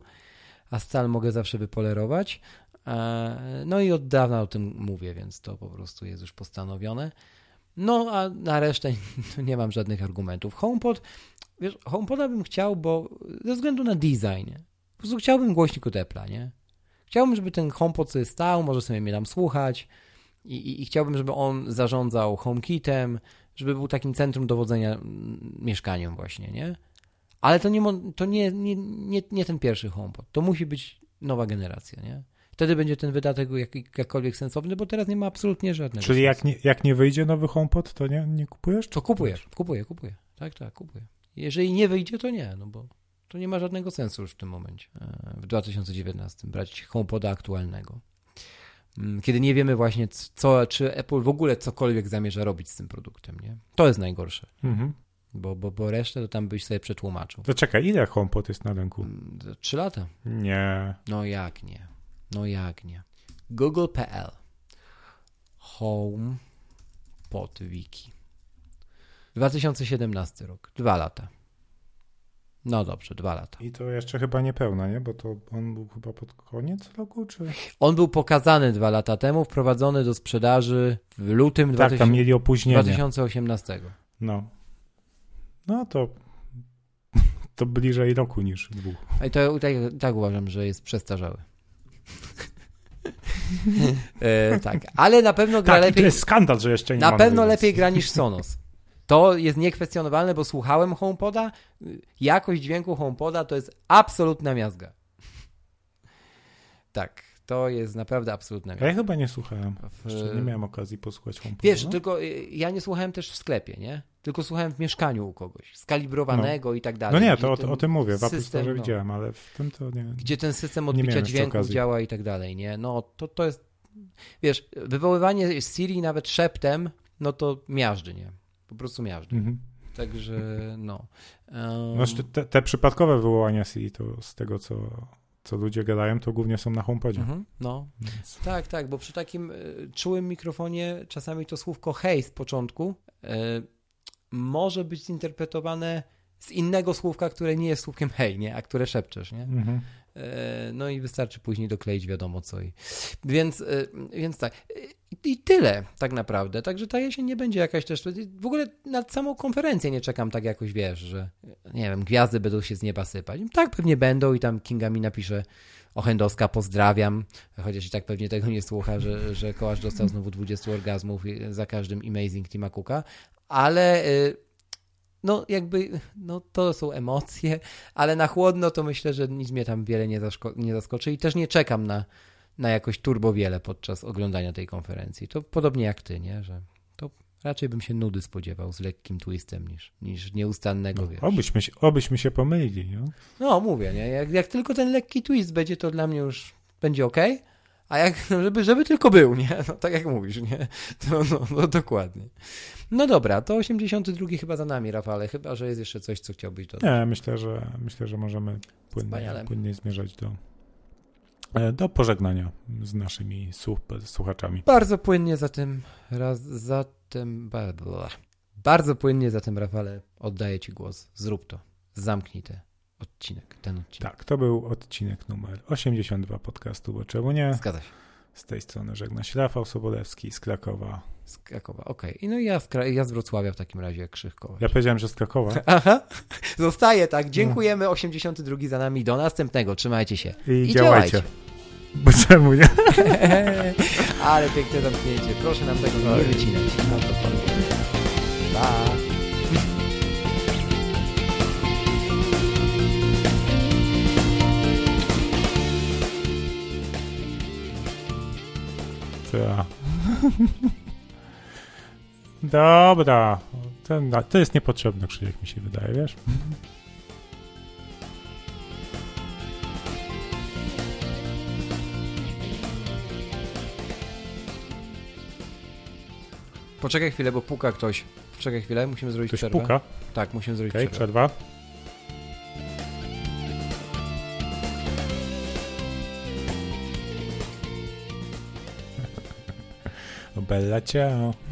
a stal mogę zawsze wypolerować. E, No i od dawna o tym mówię, więc to po prostu jest już postanowione. No a na resztę [laughs] nie mam żadnych argumentów. HomePod, wiesz, HomePoda bym chciał, bo ze względu na design, po prostu chciałbym głośnik od Apple'a, nie? Chciałbym, żeby ten HomePod sobie stał, może sobie mnie tam słuchać i, i, i chciałbym, żeby on zarządzał HomeKitem, żeby był takim centrum dowodzenia mieszkaniem właśnie, nie? Ale to nie, to nie, nie, nie, nie ten pierwszy HomePod. To musi być nowa generacja, nie? Wtedy będzie ten wydatek jak, jakkolwiek sensowny, bo teraz nie ma absolutnie żadnego. Czyli jak nie, jak nie wyjdzie nowy HomePod, to nie, nie kupujesz? To kupuję, kupuję, kupuję. Tak, tak, kupuję. Jeżeli nie wyjdzie, to nie, no bo to nie ma żadnego sensu już w tym momencie, e, w 2019, brać HomePoda aktualnego. Mm, Kiedy nie wiemy właśnie, co, czy Apple w ogóle cokolwiek zamierza robić z tym produktem, nie? To jest najgorsze, Mhm. bo, bo, bo resztę to tam byś sobie przetłumaczył. To czekaj, ile HomePod jest na rynku? Mm, Trzy lata. Nie. No jak nie? No jak nie? Google.pl Home pod wiki 2017 rok. Dwa lata. No dobrze, dwa lata. I to jeszcze chyba niepełna, nie? Bo to on był chyba pod koniec roku, czy? On był pokazany dwa lata temu, wprowadzony do sprzedaży w lutym Tak, 2000, tam mieli opóźnienie. 2018. No. No to [laughs] to bliżej roku niż dwóch. I to tak, tak uważam, że jest przestarzały. [laughs] e, tak, ale na pewno gra Tak, i to lepiej. jest skandal, że jeszcze nie Na pewno lepiej gra niż Sonos. To jest niekwestionowalne, bo słuchałem HomePoda. Jakość dźwięku HomePoda to jest absolutna miazga. [laughs] Tak, to jest naprawdę absolutna miazga. ja chyba nie słuchałem. Jeszcze nie miałem okazji posłuchać HomePoda. Wiesz, tylko y, ja nie słuchałem też w sklepie, nie? Tylko słuchałem w mieszkaniu u kogoś, skalibrowanego i tak No dalej. nie, gdzie to o, o tym mówię. W system, no, widziałem, ale w tym to nie. Gdzie ten system Nie odbicia okazji. działa i tak dalej, nie? No to, to jest, wiesz, wywoływanie Siri nawet szeptem, no to miażdży, nie? Po prostu miażdży. Mhm. Także, no. Um, te, te przypadkowe wywołania Siri, to z tego, co, co ludzie gadają, to głównie są na HomePodzie. mhm, no, Więc... tak, tak, bo przy takim y, czułym mikrofonie czasami to słówko hej z początku y, może być zinterpretowane z innego słówka, które nie jest słówkiem hej, nie? A które szepczesz, nie? Mhm. E, No i wystarczy później dokleić wiadomo co. I... Więc, e, więc tak. I- tyle tak naprawdę. Także ta jesień nie będzie jakaś też. W ogóle na samą konferencję nie czekam tak jakoś, wiesz, że nie wiem, gwiazdy będą się z nieba sypać. Tak pewnie będą i tam Kinga mi napisze Ochendowska, pozdrawiam, chociaż i tak pewnie tego nie słucha, że, że Kołasz dostał znowu 20 orgazmów za każdym Amazing Tima Cooka, ale y, no jakby, no to są emocje, ale na chłodno to myślę, że nic mnie tam wiele nie, zaszko- nie zaskoczy i też nie czekam na, na jakoś turbo wiele podczas oglądania tej konferencji. To podobnie jak ty, nie? Że to raczej bym się nudy spodziewał z lekkim twistem niż, niż nieustannego, No, wiesz. obyśmy, się, obyśmy się pomylili. No? No, mówię, nie? Jak, jak tylko ten lekki twist będzie, to dla mnie już będzie ok. A jak, żeby, żeby tylko był, nie? [laughs] No, tak jak mówisz, nie? To, [laughs] no, no, dokładnie. No dobra, to 82 chyba za nami, Rafale, chyba, że jest jeszcze coś, co chciałbyś dodać. Nie, myślę, że myślę, że możemy płynnie, płynnie zmierzać do, do pożegnania z naszymi słuch, słuchaczami. Bardzo płynnie zatem, raz, zatem, ba- bla. bardzo płynnie zatem, Rafale, oddaję Ci głos. Zrób to. Zamknij ten odcinek, ten odcinek. Tak, to był odcinek numer 82 podcastu, bo czemu nie? Zgadza się. Z tej strony żegna się Rafał Sobolewski z Krakowa. Z Krakowa, okej. I no i ja, z ja z Wrocławia w takim razie, Krzych Kołacz. Ja powiedziałem, że z Krakowa [laughs] Aha, zostaje tak. Dziękujemy. 82 za nami. Do następnego. Trzymajcie się. i, I działajcie. działajcie. [laughs] Bo czemu nie? [laughs] Ale piękne zamknięcie. Proszę nam tego nie wycinać. No to. Ja. [laughs] Dobra. Ten, to jest niepotrzebne, Krzysiek, mi się wydaje, wiesz? Poczekaj chwilę, bo puka ktoś. Poczekaj chwilę, musimy zrobić Ktoś przerwę. puka. Tak, musimy zrobić Okej, przerwę. przerwa. Bella ciao.